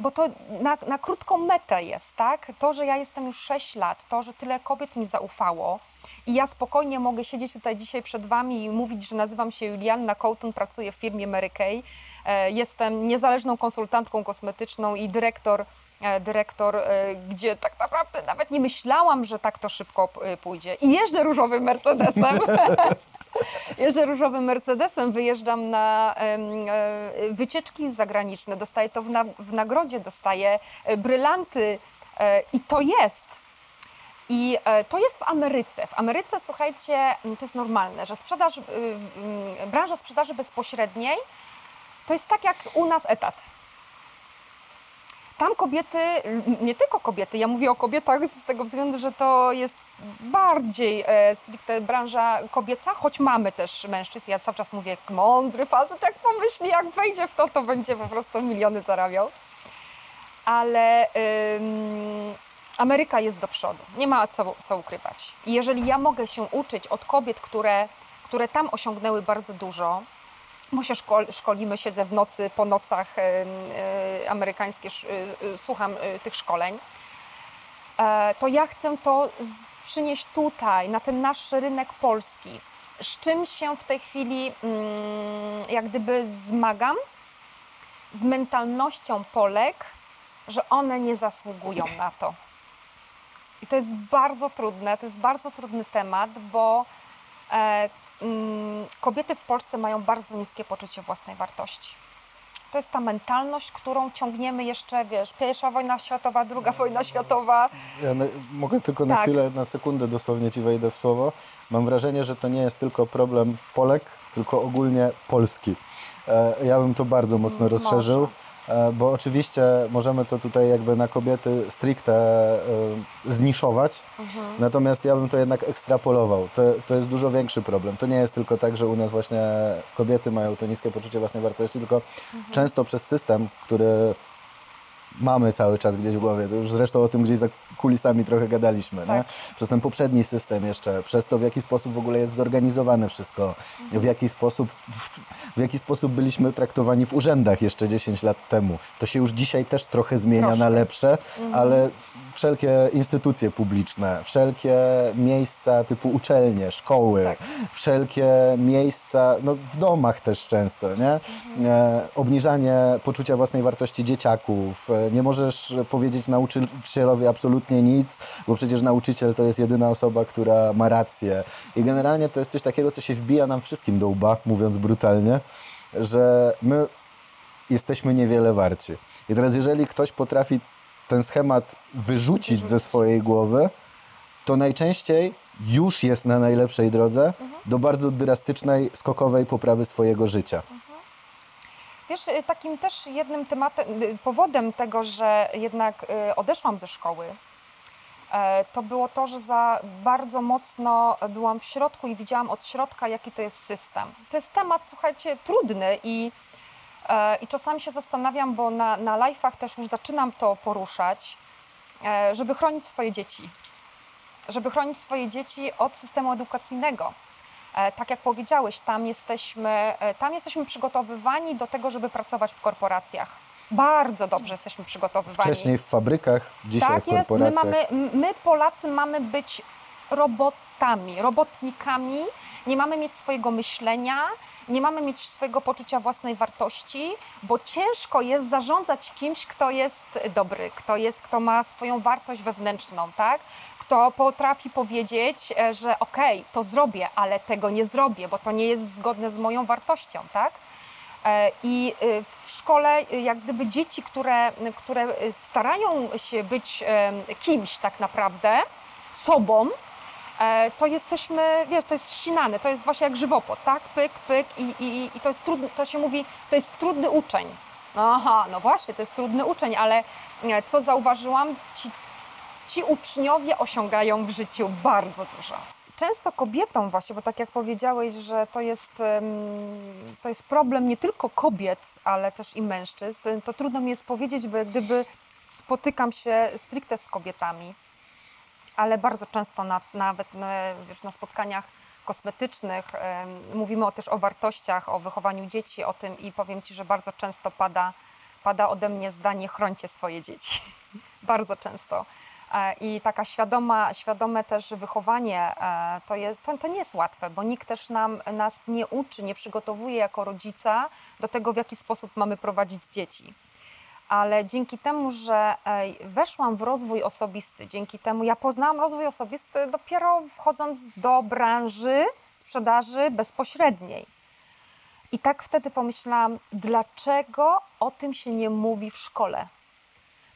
Bo to na, na krótką metę jest, tak? To, że ja jestem już 6 lat, to, że tyle kobiet mi zaufało i ja spokojnie mogę siedzieć tutaj dzisiaj przed Wami i mówić, że nazywam się Julianna Coulton, pracuję w firmie Mary Kay. E, Jestem niezależną konsultantką kosmetyczną i dyrektor, e, dyrektor, e, gdzie tak naprawdę nawet nie myślałam, że tak to szybko pójdzie. I jeżdżę różowym Mercedesem. <laughs> Jeżdżę różowym Mercedesem, wyjeżdżam na e, wycieczki zagraniczne, dostaję to w, w nagrodzie, dostaję e, brylanty e, i to jest. I to jest w Ameryce. W Ameryce, słuchajcie, to jest normalne, że sprzedaż, y, branża sprzedaży bezpośredniej to jest tak jak u nas etat. Tam kobiety, nie tylko kobiety, ja mówię o kobietach z tego względu, że to jest bardziej e, stricte branża kobieca, choć mamy też mężczyzn. Ja cały czas mówię, mądry facet, jak pomyśli, jak wejdzie w to, to będzie po prostu miliony zarabiał. Ale ym, Ameryka jest do przodu, nie ma co, co ukrywać. I jeżeli ja mogę się uczyć od kobiet, które, które tam osiągnęły bardzo dużo, bo się szkol, szkolimy, siedzę w nocy, po nocach e, amerykańskie, e, e, słucham tych szkoleń, to ja chcę to przynieść tutaj, na ten nasz rynek polski. Z czym się w tej chwili mm, jak gdyby zmagam? Z mentalnością Polek, że one nie zasługują na to. I to jest bardzo trudne, to jest bardzo trudny temat, bo kobiety w Polsce mają bardzo niskie poczucie własnej wartości. To jest ta mentalność, którą ciągniemy jeszcze, wiesz, pierwsza wojna światowa, druga wojna światowa. Ja na, mogę tylko na Tak. chwilę, na sekundę dosłownie ci wejdę w słowo. Mam wrażenie, że to nie jest tylko problem Polek, tylko ogólnie Polski. E, ja bym to bardzo mocno Może. rozszerzył, e, bo oczywiście możemy to tutaj jakby na kobiety stricte e, zniszować, Mhm. natomiast ja bym to jednak ekstrapolował. To, to jest dużo większy problem. To nie jest tylko tak, że u nas właśnie kobiety mają to niskie poczucie własnej wartości, tylko Mhm. często przez system, który mamy cały czas gdzieś w głowie. To już zresztą o tym gdzieś za kulisami trochę gadaliśmy. Tak. Przez ten poprzedni system jeszcze, przez to w jaki sposób w ogóle jest zorganizowane wszystko, w jaki sposób, w jaki sposób byliśmy traktowani w urzędach jeszcze 10 lat temu. To się już dzisiaj też trochę zmienia na Troszkę. lepsze, ale wszelkie instytucje publiczne, wszelkie miejsca typu uczelnie, szkoły, Tak. wszelkie miejsca, no w domach też często, nie? E, obniżanie poczucia własnej wartości dzieciaków. E, nie możesz powiedzieć nauczycielowi absolutnie nic, bo przecież nauczyciel to jest jedyna osoba, która ma rację. I generalnie to jest coś takiego, co się wbija nam wszystkim do łba, mówiąc brutalnie, że my jesteśmy niewiele warci. I teraz jeżeli ktoś potrafi ten schemat wyrzucić ze swojej głowy, to najczęściej już jest na najlepszej drodze do bardzo drastycznej, skokowej poprawy swojego życia. Wiesz, y, takim też jednym tematem, y, powodem tego, że jednak y, odeszłam ze szkoły, e, to było to, że za bardzo mocno byłam w środku i widziałam od środka, jaki to jest system. To jest temat, słuchajcie, trudny i, i czasami się zastanawiam, bo na, na live'ach też już zaczynam to poruszać, e, żeby chronić swoje dzieci. Żeby chronić swoje dzieci od systemu edukacyjnego. E, Tak jak powiedziałeś, tam jesteśmy, e, tam jesteśmy przygotowywani do tego, żeby pracować w korporacjach. Bardzo dobrze jesteśmy przygotowywani. Wcześniej w fabrykach, dzisiaj tak w jest, my, korporacjach. mamy, m- my Polacy mamy być robotami, robotnikami, nie mamy mieć swojego myślenia, nie mamy mieć swojego poczucia własnej wartości, bo ciężko jest zarządzać kimś, kto jest dobry, kto, jest, kto ma swoją wartość wewnętrzną, tak? Kto potrafi powiedzieć, e, że okej, to zrobię, ale tego nie zrobię, bo to nie jest zgodne z moją wartością, tak? E, I y, w szkole, jak gdyby dzieci, które, które starają się być kimś tak naprawdę, sobą, e, to jesteśmy, wiesz, to jest ścinane, to jest właśnie jak żywopłot, tak? Pyk, pyk i, i, i to jest trudny, to się mówi, to jest trudny uczeń. Aha, no właśnie, to jest trudny uczeń, ale e, co zauważyłam, ci, ci uczniowie osiągają w życiu bardzo dużo. Często kobietom właśnie, bo tak jak powiedziałeś, że to jest, to jest problem nie tylko kobiet, ale też i mężczyzn, to trudno mi jest powiedzieć, bo gdyby spotykam się stricte z kobietami, ale bardzo często na, nawet na, wiesz, na spotkaniach kosmetycznych mówimy też o wartościach, o wychowaniu dzieci, o tym i powiem Ci, że bardzo często pada, pada ode mnie zdanie chrońcie swoje dzieci. <laughs> bardzo często. E, I taka świadoma, świadome też wychowanie e, to, jest, to, to nie jest łatwe, bo nikt też nam, nas nie uczy, nie przygotowuje jako rodzica do tego, w jaki sposób mamy prowadzić dzieci. Ale dzięki temu, że weszłam w rozwój osobisty, dzięki temu ja poznałam rozwój osobisty dopiero wchodząc do branży sprzedaży bezpośredniej. I tak wtedy pomyślałam, dlaczego o tym się nie mówi w szkole?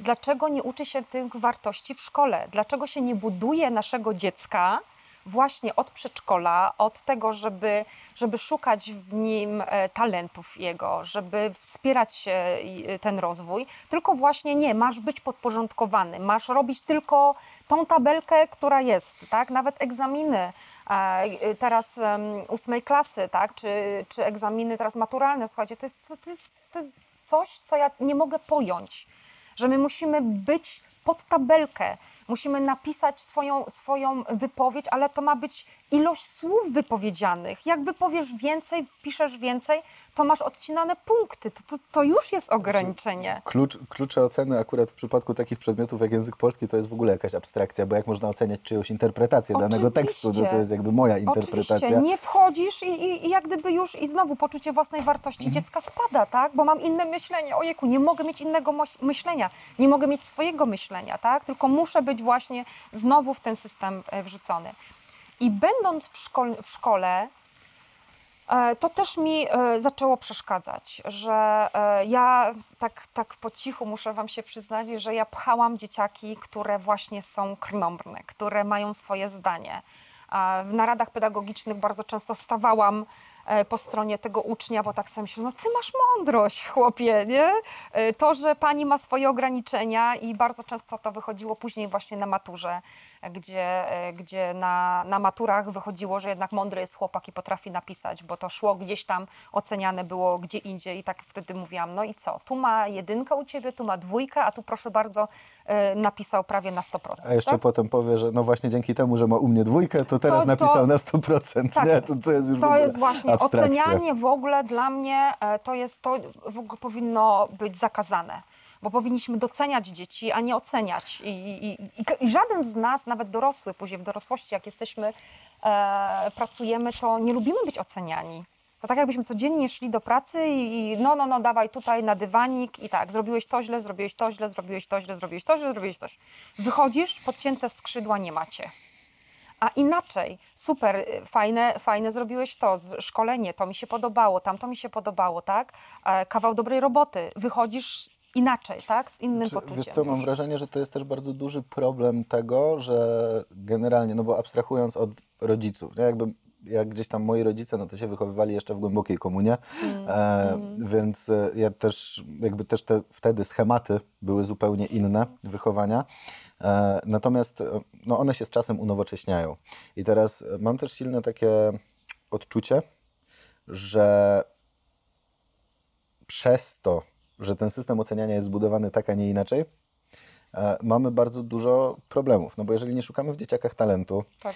Dlaczego nie uczy się tych wartości w szkole? Dlaczego się nie buduje naszego dziecka właśnie od przedszkola, od tego, żeby, żeby szukać w nim e, talentów jego, żeby wspierać e, ten rozwój, tylko właśnie nie, masz być podporządkowany, masz robić tylko tą tabelkę, która jest, tak? Nawet egzaminy e, teraz ósmej klasy, tak? Czy, czy egzaminy teraz maturalne, słuchajcie, to jest, to, jest, to jest coś, co ja nie mogę pojąć, że my musimy być pod tabelkę, musimy napisać swoją, swoją wypowiedź, ale to ma być ilość słów wypowiedzianych. Jak wypowiesz więcej, wpiszesz więcej, to masz odcinane punkty. To, to, to już jest ograniczenie. Klucz, klucze oceny akurat w przypadku takich przedmiotów jak język polski to jest w ogóle jakaś abstrakcja, bo jak można oceniać czyjąś interpretację danego tekstu, no to Oczywiście. jest jakby moja interpretacja. Oczywiście, nie wchodzisz i, i, i jak gdyby już i znowu poczucie własnej wartości Mhm. dziecka spada, tak? Bo mam inne myślenie. Ojejku, nie mogę mieć innego myślenia, nie mogę mieć swojego myślenia, tak? Tylko muszę być właśnie znowu w ten system e, wrzucony. I będąc w, szkol- w szkole, e, to też mi e, zaczęło przeszkadzać, że e, ja tak, tak po cichu muszę Wam się przyznać, że ja pchałam dzieciaki, które właśnie są krnąbrne, które mają swoje zdanie. W naradach pedagogicznych bardzo często stawałam po stronie tego ucznia, bo tak sobie myślę, no ty masz mądrość, chłopie, nie? To, że pani ma swoje ograniczenia i bardzo często to wychodziło później właśnie na maturze, gdzie, e, gdzie na, na maturach wychodziło, że jednak mądry jest chłopak i potrafi napisać, bo to szło gdzieś tam, oceniane było gdzie indziej i tak wtedy mówiłam, no i co, tu ma jedynkę u ciebie, tu ma dwójkę, a tu proszę bardzo e, napisał prawie na 100%. A jeszcze tak? potem powie, że no właśnie dzięki temu, że ma u mnie dwójkę, to teraz to- napisał na 100%. Tak nie? To, to jest już To jest właśnie abstrakcja. ocenianie w ogóle dla mnie e, to jest to w ogóle powinno być zakazane. Bo powinniśmy doceniać dzieci, a nie oceniać. I, i, i, żaden z nas, nawet dorosły, później w dorosłości, jak jesteśmy, e, pracujemy, to nie lubimy być oceniani. To tak jakbyśmy codziennie szli do pracy i, no, no, no, dawaj tutaj na dywanik i tak, zrobiłeś to źle, zrobiłeś to źle, zrobiłeś to źle, zrobiłeś to źle, zrobiłeś to źle. Wychodzisz, podcięte skrzydła nie macie. A inaczej, super, y, fajne, fajne zrobiłeś to, szkolenie, to mi się podobało, tamto mi się podobało, tak? E, Kawał dobrej roboty, wychodzisz inaczej, tak? Z innym Czy, poczuciem. wiesz co, mam wrażenie, że to jest też bardzo duży problem tego, że generalnie, no bo abstrahując od rodziców, nie? jakby jak gdzieś tam moi rodzice, no to się wychowywali jeszcze w głębokiej komunie, Mm, e, więc e, ja też, jakby też te wtedy schematy były zupełnie inne wychowania, e, natomiast e, no one się z czasem unowocześniają. I teraz e, mam też silne takie odczucie, że przez to, że ten system oceniania jest zbudowany tak, a nie inaczej, e, mamy bardzo dużo problemów. No bo jeżeli nie szukamy w dzieciakach talentu, Tak.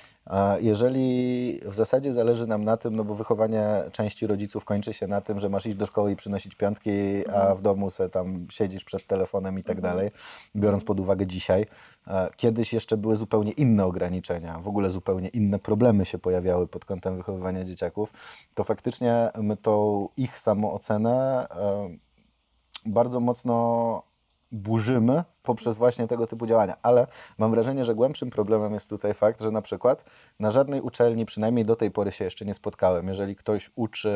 jeżeli w zasadzie zależy nam na tym, no bo wychowanie części rodziców kończy się na tym, że masz iść do szkoły i przynosić piątki, a w domu se tam siedzisz przed telefonem i tak dalej, biorąc pod uwagę dzisiaj. e, Kiedyś jeszcze były zupełnie inne ograniczenia, w ogóle zupełnie inne problemy się pojawiały pod kątem wychowywania dzieciaków, to faktycznie my tą ich samoocenę e, bardzo mocno burzymy poprzez właśnie tego typu działania. Ale mam wrażenie, że głębszym problemem jest tutaj fakt, że na przykład na żadnej uczelni, przynajmniej do tej pory się jeszcze nie spotkałem, jeżeli ktoś uczy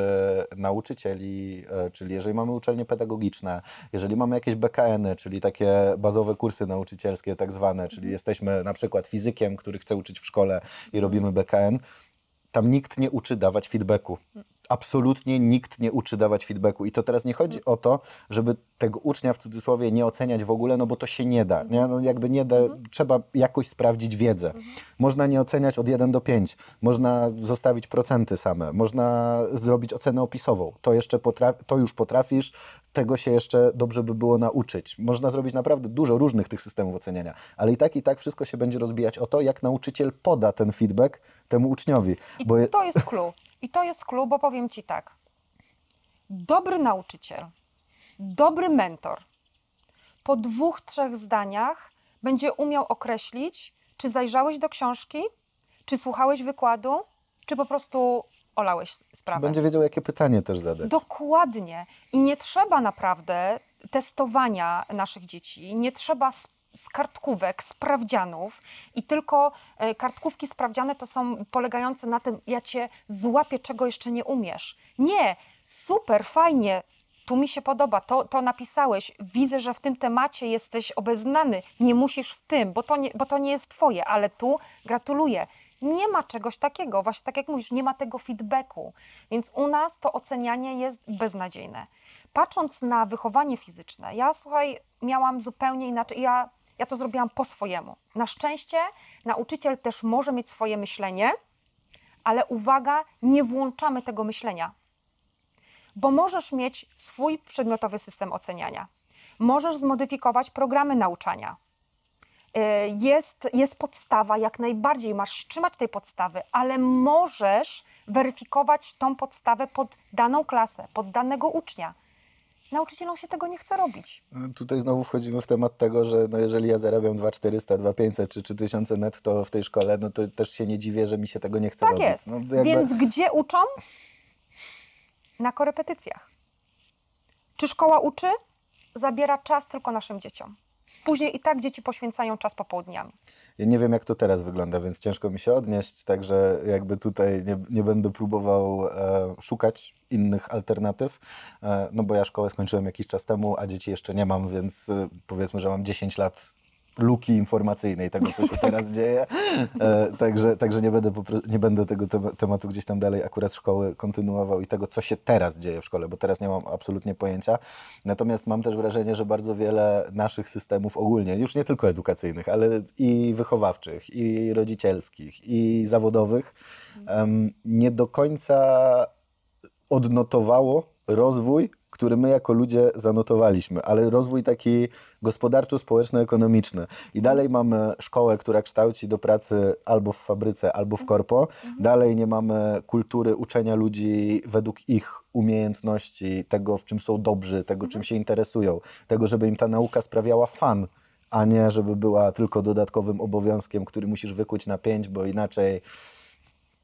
nauczycieli, e, czyli jeżeli mamy uczelnie pedagogiczne, jeżeli mamy jakieś BKN-y, czyli takie bazowe kursy nauczycielskie tak zwane, czyli jesteśmy na przykład fizykiem, który chce uczyć w szkole i robimy BKN, tam nikt nie uczy dawać feedbacku. Absolutnie nikt nie uczy dawać feedbacku. I to teraz nie chodzi o to, żeby tego ucznia w cudzysłowie nie oceniać w ogóle, no bo to się nie da. Nie? No jakby nie da, trzeba jakoś sprawdzić wiedzę. Można nie oceniać od 1 do 5, można zostawić procenty same, można zrobić ocenę opisową. To, jeszcze potra- to już potrafisz, tego się jeszcze dobrze by było nauczyć. Można zrobić naprawdę dużo różnych tych systemów oceniania, ale i tak, i tak wszystko się będzie rozbijać o to, jak nauczyciel poda ten feedback temu uczniowi. I Bo to jest clue. I to jest clue, bo powiem Ci tak. Dobry nauczyciel, dobry mentor po dwóch, trzech zdaniach będzie umiał określić, czy zajrzałeś do książki, czy słuchałeś wykładu, czy po prostu olałeś sprawę. będzie wiedział, jakie pytanie też zadać. Dokładnie. I nie trzeba naprawdę testowania naszych dzieci, nie trzeba z, kartkówek, sprawdzianów i tylko e, kartkówki sprawdziane to są polegające na tym, ja cię złapię, czego jeszcze nie umiesz. Nie, super, fajnie. Tu mi się podoba, to, to napisałeś. Widzę, że w tym temacie jesteś obeznany. Nie musisz w tym, bo to nie, bo to nie jest twoje, ale tu gratuluję. Nie ma czegoś takiego, właśnie tak jak mówisz, nie ma tego feedbacku, więc u nas to ocenianie jest beznadziejne. Patrząc na wychowanie fizyczne, ja słuchaj, miałam zupełnie inaczej, ja, ja to zrobiłam po swojemu. Na szczęście nauczyciel też może mieć swoje myślenie, ale uwaga, nie włączamy tego myślenia, bo możesz mieć swój przedmiotowy system oceniania. Możesz zmodyfikować programy nauczania. Y, Jest, jest podstawa, jak najbardziej masz trzymać tej podstawy, ale możesz weryfikować tą podstawę pod daną klasę, pod danego ucznia. Nauczycielom się tego nie chce robić. Tutaj znowu wchodzimy w temat tego, że no jeżeli ja zarabiam 2400, 2500 czy 3000 netto w tej szkole, no to też się nie dziwię, że mi się tego nie chce Tak robić. jest. No, jakby- Więc gdzie uczą? Na korepetycjach. Czy szkoła uczy? Zabiera czas tylko naszym dzieciom. Później i tak dzieci poświęcają czas popołudniami. Ja nie wiem, jak to teraz wygląda, więc ciężko mi się odnieść, także jakby tutaj nie, nie będę próbował e, szukać innych alternatyw, e, no bo ja szkołę skończyłem jakiś czas temu, a dzieci jeszcze nie mam, więc e, powiedzmy, że mam 10 lat luki informacyjnej tego, co się teraz dzieje, e, także, także nie, będę nie będę tego tem- tematu gdzieś tam dalej akurat szkoły kontynuował i tego, co się teraz dzieje w szkole, bo teraz nie mam absolutnie pojęcia. Natomiast mam też wrażenie, że bardzo wiele naszych systemów ogólnie, już nie tylko edukacyjnych, ale i wychowawczych, i rodzicielskich, i zawodowych, em, nie do końca odnotowało rozwój, który my jako ludzie zanotowaliśmy, ale rozwój taki gospodarczo-społeczno-ekonomiczny. I dalej mamy szkołę, która kształci do pracy albo w fabryce, albo w korpo. Dalej nie mamy kultury uczenia ludzi według ich umiejętności, tego, w czym są dobrzy, tego, czym się interesują, tego, żeby im ta nauka sprawiała fan, a nie żeby była tylko dodatkowym obowiązkiem, który musisz wykuć na pięć, bo inaczej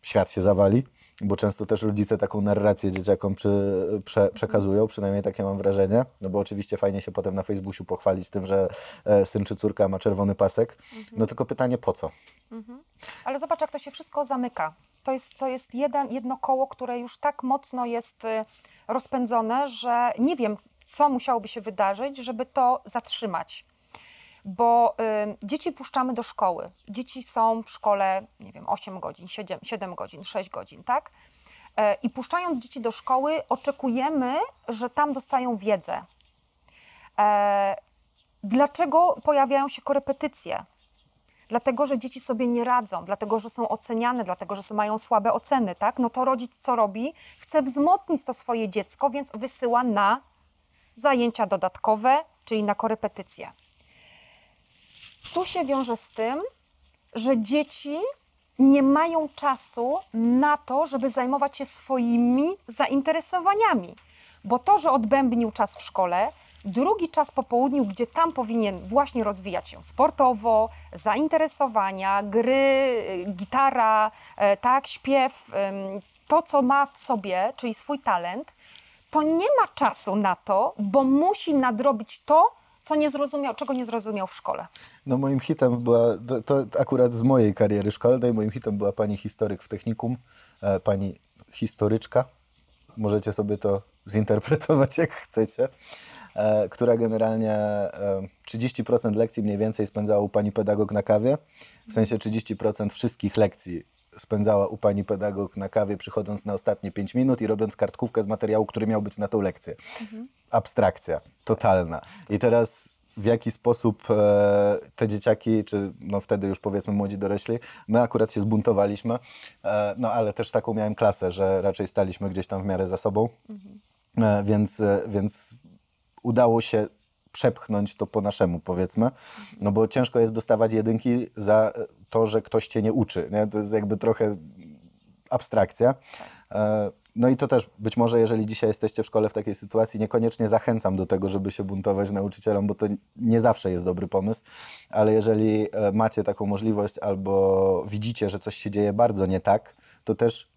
świat się zawali, bo często też rodzice taką narrację dzieciakom przy, prze, przekazują, przynajmniej takie mam wrażenie, no bo oczywiście fajnie się potem na Facebooku pochwalić tym, że e, syn czy córka ma czerwony pasek, no tylko pytanie po co? Ale zobacz, jak to się wszystko zamyka. To jest, to jest jeden, jedno koło, które już tak mocno jest y, rozpędzone, że nie wiem, co musiałoby się wydarzyć, żeby to zatrzymać. Bo y, dzieci puszczamy do szkoły. Dzieci są w szkole, nie wiem, 8 godzin, 7, 7 godzin, 6 godzin, tak? E, I puszczając dzieci do szkoły, oczekujemy, że tam dostają wiedzę. E, dlaczego pojawiają się korepetycje? dlatego że dzieci sobie nie radzą, dlatego że są oceniane, dlatego że mają słabe oceny, tak? No to rodzic co robi? Chce wzmocnić to swoje dziecko, więc wysyła na zajęcia dodatkowe, czyli na korepetycje. Tu się wiąże z tym, że dzieci nie mają czasu na to, żeby zajmować się swoimi zainteresowaniami. Bo to, że odbębnił czas w szkole, drugi czas po południu, gdzie tam powinien właśnie rozwijać się sportowo, zainteresowania, gry, y, gitara, e, tak, śpiew, to, co ma w sobie, czyli swój talent, to nie ma czasu na to, bo musi nadrobić to, co nie zrozumiał, czego nie zrozumiał w szkole. No moim hitem była, to, akurat z mojej kariery szkolnej, moim hitem była pani historyk w technikum, e, pani historyczka, możecie sobie to zinterpretować <laughs> jak chcecie, e, która generalnie e, 30% lekcji mniej więcej spędzała u pani pedagog na kawie, w sensie 30% wszystkich lekcji spędzała u pani pedagog na kawie, przychodząc na ostatnie 5 minut i robiąc kartkówkę z materiału, który miał być na tą lekcję. Abstrakcja, totalna. I teraz w jaki sposób e, te dzieciaki, czy no wtedy już powiedzmy młodzi dorośli, my akurat się zbuntowaliśmy, e, no ale też taką miałem klasę, że raczej staliśmy gdzieś tam w miarę za sobą, e, więc, e, więc udało się przepchnąć to po naszemu, powiedzmy, no bo ciężko jest dostawać jedynki za e, to, że ktoś cię nie uczy, nie? to jest jakby trochę abstrakcja. E, No i to też być może, jeżeli dzisiaj jesteście w szkole w takiej sytuacji, niekoniecznie zachęcam do tego, żeby się buntować nauczycielom, bo to nie zawsze jest dobry pomysł, ale jeżeli e, macie taką możliwość albo widzicie, że coś się dzieje bardzo nie tak, to też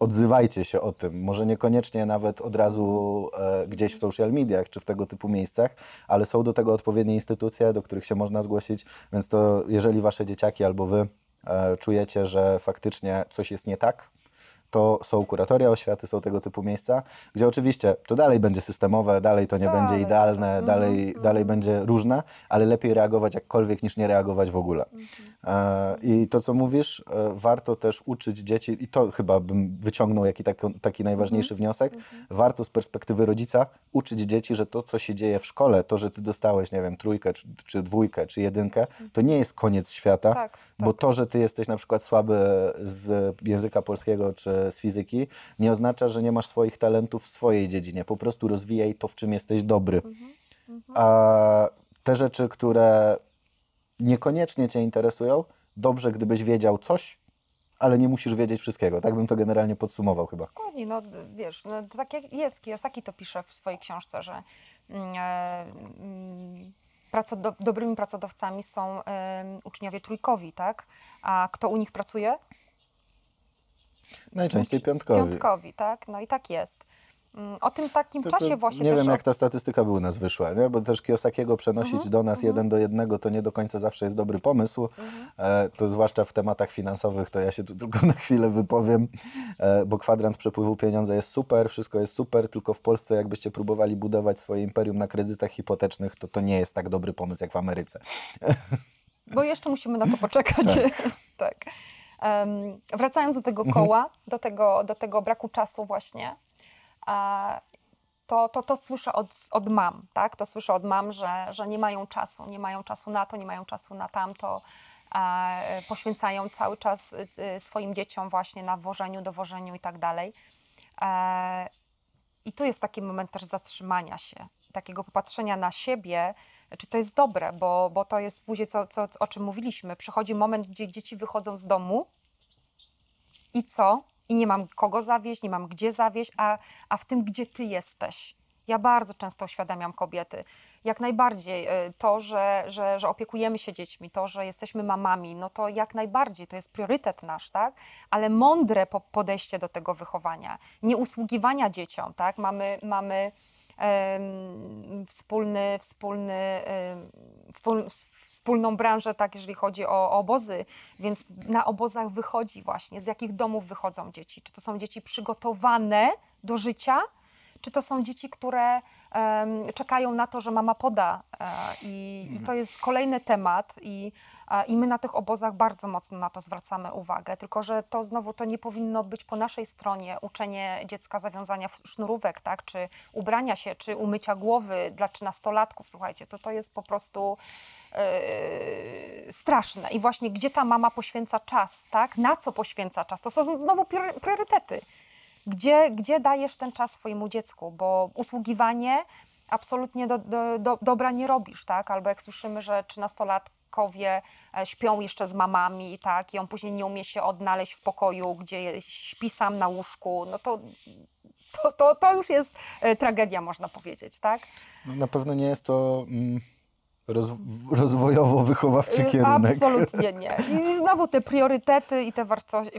odzywajcie się o tym. Może niekoniecznie nawet od razu e, gdzieś w social mediach czy w tego typu miejscach, ale są do tego odpowiednie instytucje, do których się można zgłosić, więc to jeżeli wasze dzieciaki albo wy e, czujecie, że faktycznie coś jest nie tak, to są kuratoria oświaty, są tego typu miejsca, gdzie oczywiście to dalej będzie systemowe, dalej to nie Dalej, będzie idealne, mhm, dalej, mhm. dalej będzie różne, ale lepiej reagować jakkolwiek niż nie reagować w ogóle. E, I to, co mówisz, e, warto też uczyć dzieci, i to chyba bym wyciągnął jaki taki, taki najważniejszy wniosek, warto z perspektywy rodzica uczyć dzieci, że to, co się dzieje w szkole, to, że ty dostałeś, nie wiem, trójkę, czy, czy dwójkę, czy jedynkę, to nie jest koniec świata, Tak, bo to, że ty jesteś na przykład słaby z języka polskiego czy z fizyki, nie oznacza, że nie masz swoich talentów w swojej dziedzinie. Po prostu rozwijaj to, w czym jesteś dobry. A te rzeczy, które niekoniecznie cię interesują, dobrze, gdybyś wiedział coś, ale nie musisz wiedzieć wszystkiego. Tak bym to generalnie podsumował chyba. Dokładnie, no wiesz, no, to tak jak jest, Kiyosaki to pisze w swojej książce, że mm, e, mm, praco, do, dobrymi pracodawcami są em, uczniowie trójkowi, tak? A kto u nich pracuje? Najczęściej piątkowi. Piątkowi, tak? No i tak jest. Mm, O tym takim Tylko czasie właśnie nie też wiem, o- jak ta statystyka by u nas wyszła, nie? bo też Kiyosakiego przenosić Mhm, do nas mhm. jeden do jednego to nie do końca zawsze jest dobry pomysł. Mhm. E, to zwłaszcza w tematach finansowych, to ja się tu tylko na chwilę wypowiem, e, bo kwadrant przepływu pieniądza jest super, wszystko jest super, tylko w Polsce jakbyście próbowali budować swoje imperium na kredytach hipotecznych, to to nie jest tak dobry pomysł jak w Ameryce. Bo jeszcze musimy na to poczekać. tak. Em, <laughs> wracając do tego Mhm. koła, do, tego, do tego braku czasu właśnie, to, to, to słyszę od, od mam, tak? To słyszę od mam, że, że nie mają czasu, nie mają czasu na to, nie mają czasu na tamto, a, poświęcają cały czas y, y, swoim dzieciom właśnie na wożeniu, dowożeniu i tak dalej. E, I tu jest taki moment też zatrzymania się, takiego popatrzenia na siebie, czy to jest dobre, bo, bo to jest później, co, co, o czym mówiliśmy. Przychodzi moment, gdzie dzieci wychodzą z domu i co? I nie mam kogo zawieźć, nie mam gdzie zawieźć, a, a w tym, gdzie ty jesteś. Ja bardzo często uświadamiam kobiety. Jak najbardziej y, to, że, że, że opiekujemy się dziećmi, to, że jesteśmy mamami, no to jak najbardziej to jest priorytet nasz, tak? Ale mądre po- podejście do tego wychowania, nie usługiwania dzieciom, tak? Mamy, mamy wspólny, wspólny, wspól, wspólną branżę, tak, jeżeli chodzi o, o obozy, więc na obozach wychodzi właśnie, z jakich domów wychodzą dzieci. Czy to są dzieci przygotowane do życia, czy to są dzieci, które em, czekają na to, że mama poda. E, i, I to jest kolejny temat i, i my na tych obozach bardzo mocno na to zwracamy uwagę, tylko że to znowu to nie powinno być po naszej stronie uczenie dziecka zawiązania sznurówek, tak, czy ubrania się, czy umycia głowy dla czy nastolatków, słuchajcie, to to jest po prostu yy, straszne. I właśnie gdzie ta mama poświęca czas, tak, na co poświęca czas, to są znowu priorytety. Gdzie, gdzie dajesz ten czas swojemu dziecku, bo usługiwanie absolutnie do, do, do, dobra nie robisz, tak? Albo jak słyszymy, że 13-lat E, śpią jeszcze z mamami, tak, i on później nie umie się odnaleźć w pokoju, gdzie śpi sam na łóżku, no to to, to, to już jest e, tragedia, można powiedzieć, tak? No, na pewno nie jest to... Mm, Rozwojowo-wychowawczy e, kierunek. Absolutnie nie. <laughs> I znowu te priorytety i te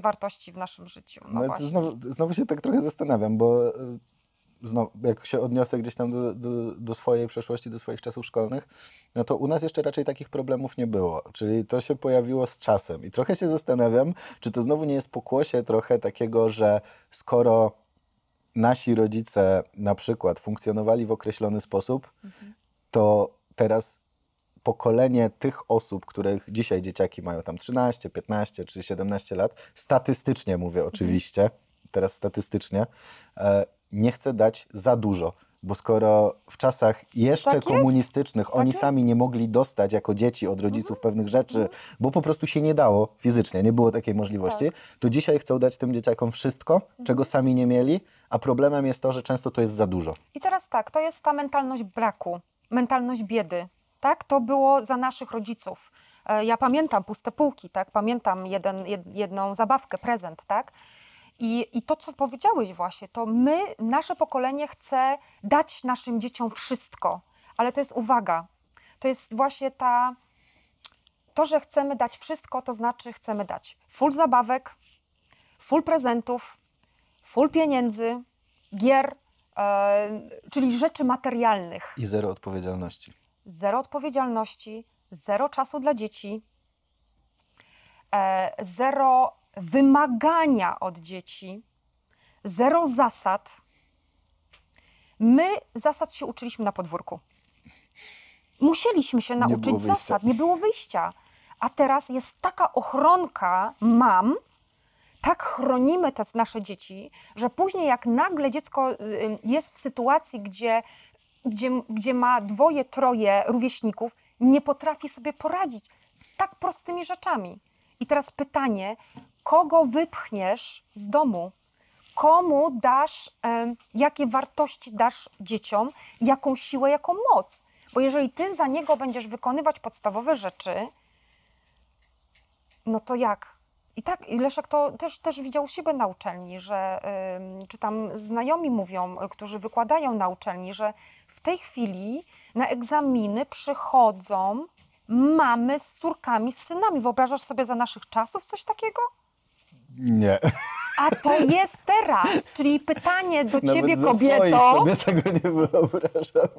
wartości w naszym życiu. No no, znowu, znowu, się tak trochę zastanawiam, bo znowu, jak się odniosę gdzieś tam do, do, do swojej przeszłości, do swoich czasów szkolnych, no to u nas jeszcze raczej takich problemów nie było. Czyli to się pojawiło z czasem. I trochę się zastanawiam, czy to znowu nie jest pokłosie trochę takiego, że skoro nasi rodzice na przykład funkcjonowali w określony sposób, to teraz pokolenie tych osób, których dzisiaj dzieciaki mają tam 13, 15 czy 17 lat, statystycznie mówię oczywiście, teraz statystycznie, e, nie chce dać za dużo. Bo skoro w czasach jeszcze Tak komunistycznych oni jest. sami nie mogli dostać jako dzieci od rodziców pewnych rzeczy, bo po prostu się nie dało fizycznie, nie było takiej możliwości, to dzisiaj chcą dać tym dzieciakom wszystko, czego sami nie mieli, a problemem jest to, że często to jest za dużo. I teraz tak, to jest ta mentalność braku, mentalność biedy. Tak, to było za naszych rodziców. E, Ja pamiętam puste półki, tak? Pamiętam jeden, jed, jedną zabawkę, prezent, tak? I, I to, co powiedziałeś właśnie, to my, nasze pokolenie chce dać naszym dzieciom wszystko, ale to jest uwaga. To jest właśnie ta, to, że chcemy dać wszystko, to znaczy chcemy dać full zabawek, full prezentów, full pieniędzy, gier, e, czyli rzeczy materialnych. I zero odpowiedzialności. Zero odpowiedzialności, zero czasu dla dzieci, e, zero wymagania od dzieci, zero zasad. My zasad się uczyliśmy na podwórku. Musieliśmy się nauczyć wyjścia. zasad, nie było wyjścia. A teraz jest taka ochronka mam, tak chronimy te nasze dzieci, że później jak nagle dziecko y, jest w sytuacji, gdzie, gdzie, gdzie ma dwoje, troje rówieśników, nie potrafi sobie poradzić z tak prostymi rzeczami. I teraz pytanie, kogo wypchniesz z domu? Komu dasz, jakie wartości dasz dzieciom, jaką siłę, jaką moc? Bo jeżeli ty za niego będziesz wykonywać podstawowe rzeczy, no to jak? I tak, i Leszek to też, też widział u siebie na uczelni, że czy tam znajomi mówią, którzy wykładają na uczelni, że w tej chwili na egzaminy przychodzą mamy z córkami, z synami. Wyobrażasz sobie za naszych czasów coś takiego? Nie. A to jest teraz, czyli pytanie do Nawet ciebie, ze swoich kobieto, sobie tego nie wyobrażam.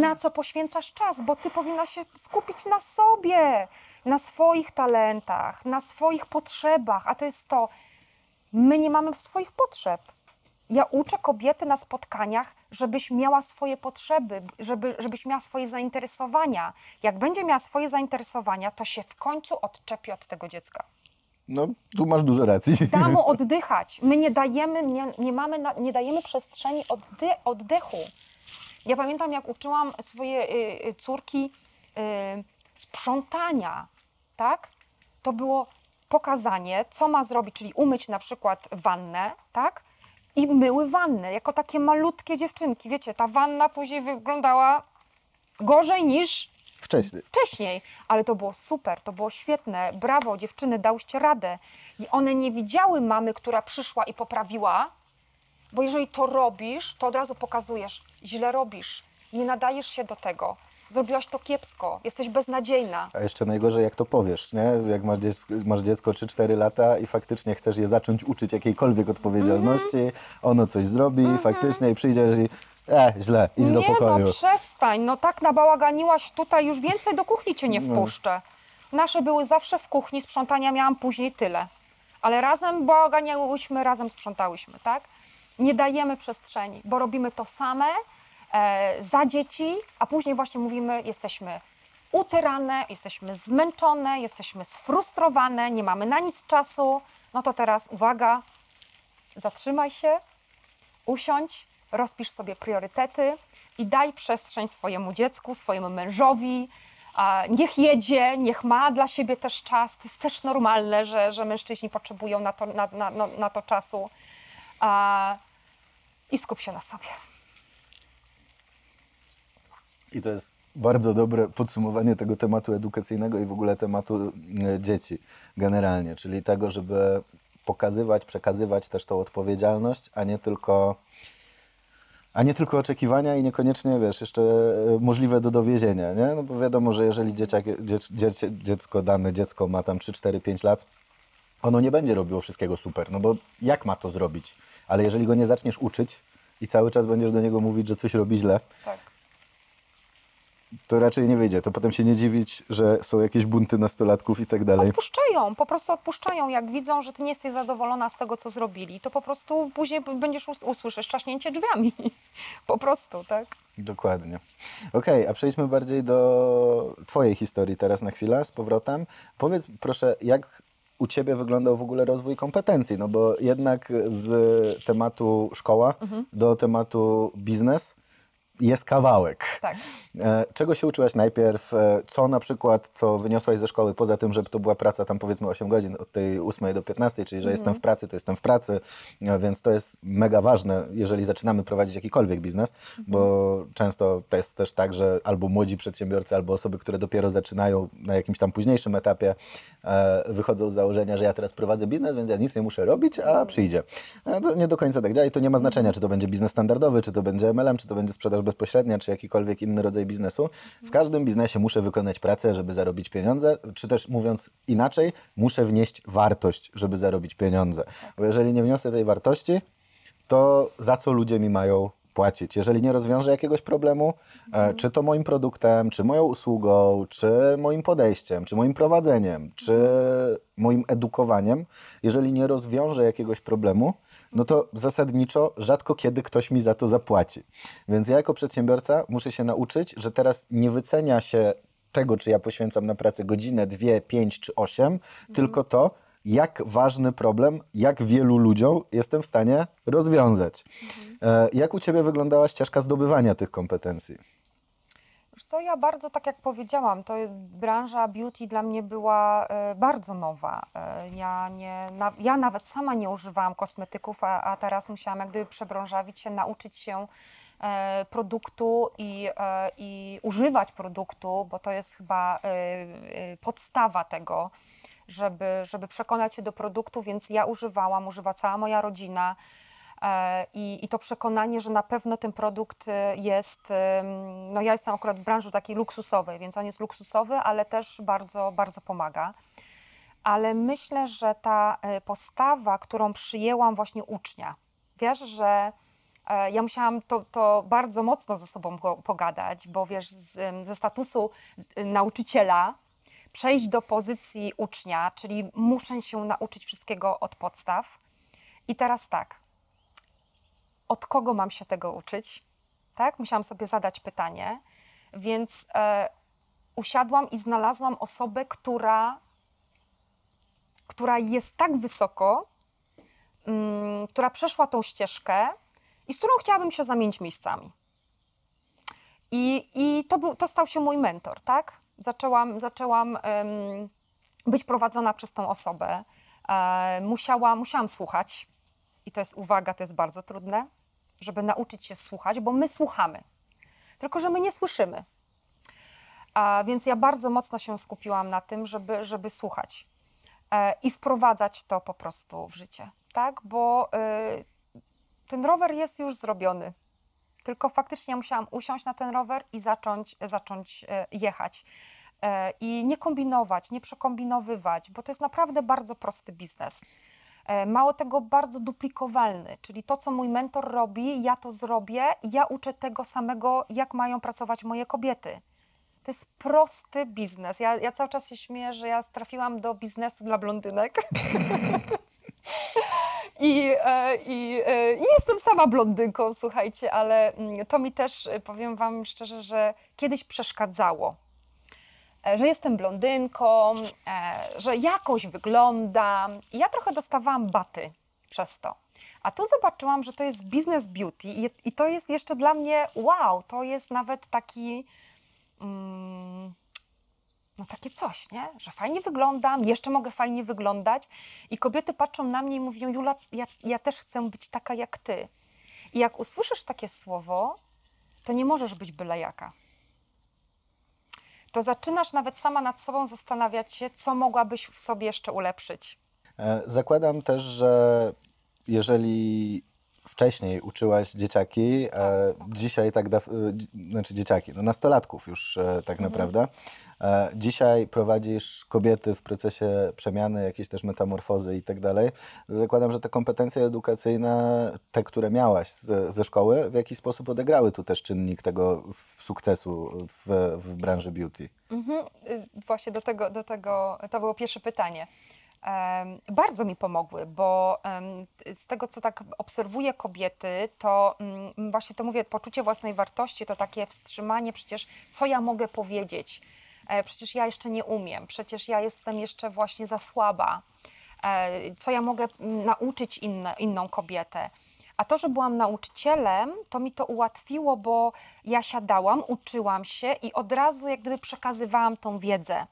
na co poświęcasz czas, bo ty powinnaś się skupić na sobie, na swoich talentach, na swoich potrzebach, a to jest to, my nie mamy swoich potrzeb. Ja uczę kobiety na spotkaniach, żebyś miała swoje potrzeby, żeby, żebyś miała swoje zainteresowania. Jak będzie miała swoje zainteresowania, to się w końcu odczepi od tego dziecka. No, tu masz dużo racji. <laughs> Da mu <laughs> oddychać. My nie dajemy, nie, nie mamy, na, nie dajemy przestrzeni oddy, oddechu. Ja pamiętam, jak uczyłam swoje y, y, córki y, sprzątania, tak? To było pokazanie, co ma zrobić, czyli umyć na przykład wannę, tak? I myły wannę, jako takie malutkie dziewczynki. Wiecie, ta wanna później wyglądała gorzej niż Wcześniej. wcześniej, ale to było super, to było świetne. Brawo, dziewczyny, dałyście radę. I one nie widziały mamy, która przyszła i poprawiła, bo jeżeli to robisz, to od razu pokazujesz, źle robisz, nie nadajesz się do tego, zrobiłaś to kiepsko, jesteś beznadziejna. A jeszcze najgorzej, jak to powiesz, nie? Jak masz dziecko, masz dziecko 3-4 lata i faktycznie chcesz je zacząć uczyć jakiejkolwiek odpowiedzialności, Mhm. ono coś zrobi, faktycznie i przyjdziesz i e, źle, idź do nie pokoju. no, przestań, no tak nabałaganiłaś tutaj, już więcej do kuchni cię nie wpuszczę. Nasze były zawsze w kuchni, sprzątania miałam później tyle. Ale razem bałaganiałyśmy, razem sprzątałyśmy, tak? Nie dajemy przestrzeni, bo robimy to same e, za dzieci, a później właśnie mówimy, jesteśmy utyrane, jesteśmy zmęczone, jesteśmy sfrustrowane, nie mamy na nic czasu. No to teraz uwaga, zatrzymaj się, usiądź, rozpisz sobie priorytety i daj przestrzeń swojemu dziecku, swojemu mężowi. Niech jedzie, niech ma dla siebie też czas. To jest też normalne, że, że mężczyźni potrzebują na to, na, na, na, na to czasu. I skup się na sobie. I to jest bardzo dobre podsumowanie tego tematu edukacyjnego i w ogóle tematu e, dzieci generalnie, czyli tego, żeby pokazywać, przekazywać też tą odpowiedzialność, a nie tylko a nie tylko oczekiwania i niekoniecznie, wiesz, jeszcze e, możliwe do dowiezienia, nie? No bo wiadomo, że jeżeli dzieciak, dziec, dziec, dziecko, dane dziecko ma tam 3, 4, 5 lat, ono nie będzie robiło wszystkiego super, no bo jak ma to zrobić? Ale jeżeli go nie zaczniesz uczyć i cały czas będziesz do niego mówić, że coś robi źle, Tak. To raczej nie wyjdzie. To potem się nie dziwić, że są jakieś bunty nastolatków i tak dalej. Odpuszczają, po prostu odpuszczają. Jak widzą, że ty nie jesteś zadowolona z tego, co zrobili, to po prostu później będziesz us- usłyszysz trzaśnięcie drzwiami. <laughs> po prostu, tak? Dokładnie. Okej, a przejdźmy bardziej do Twojej historii teraz na chwilę z powrotem. Powiedz proszę, jak u Ciebie wyglądał w ogóle rozwój kompetencji? No bo jednak z tematu szkoła do tematu biznes jest kawałek. Tak. E, Czego się uczyłaś najpierw? E, Co na przykład, co wyniosłaś ze szkoły, poza tym, żeby to była praca tam powiedzmy 8 godzin, od tej 8 do 15, czyli że jestem w pracy, to jestem w pracy, e, więc to jest mega ważne, jeżeli zaczynamy prowadzić jakikolwiek biznes, bo często to jest też tak, że albo młodzi przedsiębiorcy, albo osoby, które dopiero zaczynają na jakimś tam późniejszym etapie, wychodzą z założenia, że ja teraz prowadzę biznes, więc ja nic nie muszę robić, a przyjdzie. To nie do końca tak działa i to nie ma znaczenia, czy to będzie biznes standardowy, czy to będzie MLM, czy to będzie sprzedaż bezpośrednia, czy jakikolwiek inny rodzaj biznesu. W każdym biznesie muszę wykonać pracę, żeby zarobić pieniądze, czy też mówiąc inaczej, muszę wnieść wartość, żeby zarobić pieniądze. Bo jeżeli nie wniosę tej wartości, to za co ludzie mi mają płacić. Jeżeli nie rozwiążę jakiegoś problemu, e, czy to moim produktem, czy moją usługą, czy moim podejściem, czy moim prowadzeniem, czy moim edukowaniem, jeżeli nie rozwiążę jakiegoś problemu, no to zasadniczo rzadko kiedy ktoś mi za to zapłaci. Więc ja jako przedsiębiorca muszę się nauczyć, że teraz nie wycenia się tego, czy ja poświęcam na pracę godzinę, dwie, pięć czy osiem, tylko to, jak ważny problem, jak wielu ludziom jestem w stanie rozwiązać. E, Jak u Ciebie wyglądała ścieżka zdobywania tych kompetencji? Wiesz co, ja bardzo, tak jak powiedziałam, to branża beauty dla mnie była e, bardzo nowa. E, ja, nie, ja nawet sama nie używałam kosmetyków, a, a teraz musiałam jak gdyby przebranżawić się, nauczyć się e, produktu i, i używać produktu, bo to jest chyba podstawa tego, żeby, żeby przekonać się do produktu, więc ja używałam, używa cała moja rodzina. E, I, I to przekonanie, że na pewno ten produkt e, jest, no ja jestem akurat w branży takiej luksusowej, więc on jest luksusowy, ale też bardzo, bardzo pomaga. Ale myślę, że ta e, postawa, którą przyjęłam właśnie ucznia, wiesz, że ja musiałam to, to bardzo mocno ze sobą po- pogadać, bo wiesz, z, ze statusu nauczyciela przejść do pozycji ucznia, czyli muszę się nauczyć wszystkiego od podstaw. I teraz tak, od kogo mam się tego uczyć? Tak? Musiałam sobie zadać pytanie, więc e, usiadłam i znalazłam osobę, która, która jest tak wysoko, mm, która przeszła tą ścieżkę i z którą chciałabym się zamienić miejscami. I, i to, był, to stał się mój mentor, tak? Zaczęłam, zaczęłam em, być prowadzona przez tą osobę. E, musiała, musiałam słuchać. I to jest uwaga, to jest bardzo trudne, żeby nauczyć się słuchać, bo my słuchamy, tylko że my nie słyszymy. A więc ja bardzo mocno się skupiłam na tym, żeby, żeby słuchać e, i wprowadzać to po prostu w życie, tak? Bo y, ten rower jest już zrobiony. Tylko faktycznie musiałam usiąść na ten rower i zacząć, zacząć e, jechać. E, I nie kombinować, nie przekombinowywać, bo to jest naprawdę bardzo prosty biznes. E, Mało tego, bardzo duplikowalny, czyli to, co mój mentor robi, ja to zrobię, ja uczę tego samego, jak mają pracować moje kobiety. To jest prosty biznes. Ja, ja cały czas się śmieję, że ja trafiłam do biznesu dla blondynek. <laughs> I, e, i, e, I jestem sama blondynką, słuchajcie, ale mm, to mi też, powiem Wam szczerze, że kiedyś przeszkadzało. E, Że jestem blondynką, e, że jakoś wyglądam. Ja trochę dostawałam baty przez to. A tu zobaczyłam, że to jest biznes beauty i, i to jest jeszcze dla mnie wow, to jest nawet taki. Mm, no takie coś, nie? Że fajnie wyglądam, jeszcze mogę fajnie wyglądać. I kobiety patrzą na mnie i mówią, Jula, ja, ja też chcę być taka jak ty. I jak usłyszysz takie słowo, to nie możesz być byle jaka. To zaczynasz nawet sama nad sobą zastanawiać się, co mogłabyś w sobie jeszcze ulepszyć. E, Zakładam też, że jeżeli wcześniej uczyłaś dzieciaki, e, dzisiaj tak, da, e, znaczy dzieciaki, no nastolatków już e, tak naprawdę, e, dzisiaj prowadzisz kobiety w procesie przemiany, jakiejś też metamorfozy i tak dalej. Zakładam, że te kompetencje edukacyjne, te, które miałaś z, ze szkoły, w jakiś sposób odegrały tu też czynnik tego sukcesu w, w branży beauty. Mhm, y, właśnie do tego, do tego, to było pierwsze pytanie. Bardzo mi pomogły, bo z tego, co tak obserwuję kobiety, to mm, właśnie to mówię, poczucie własnej wartości, to takie wstrzymanie, przecież co ja mogę powiedzieć? E, Przecież ja jeszcze nie umiem, przecież ja jestem jeszcze właśnie za słaba. E, Co ja mogę mm, nauczyć inne, inną kobietę? A to, że byłam nauczycielem, to mi to ułatwiło, bo ja siadałam, uczyłam się i od razu jak gdyby przekazywałam tą wiedzę.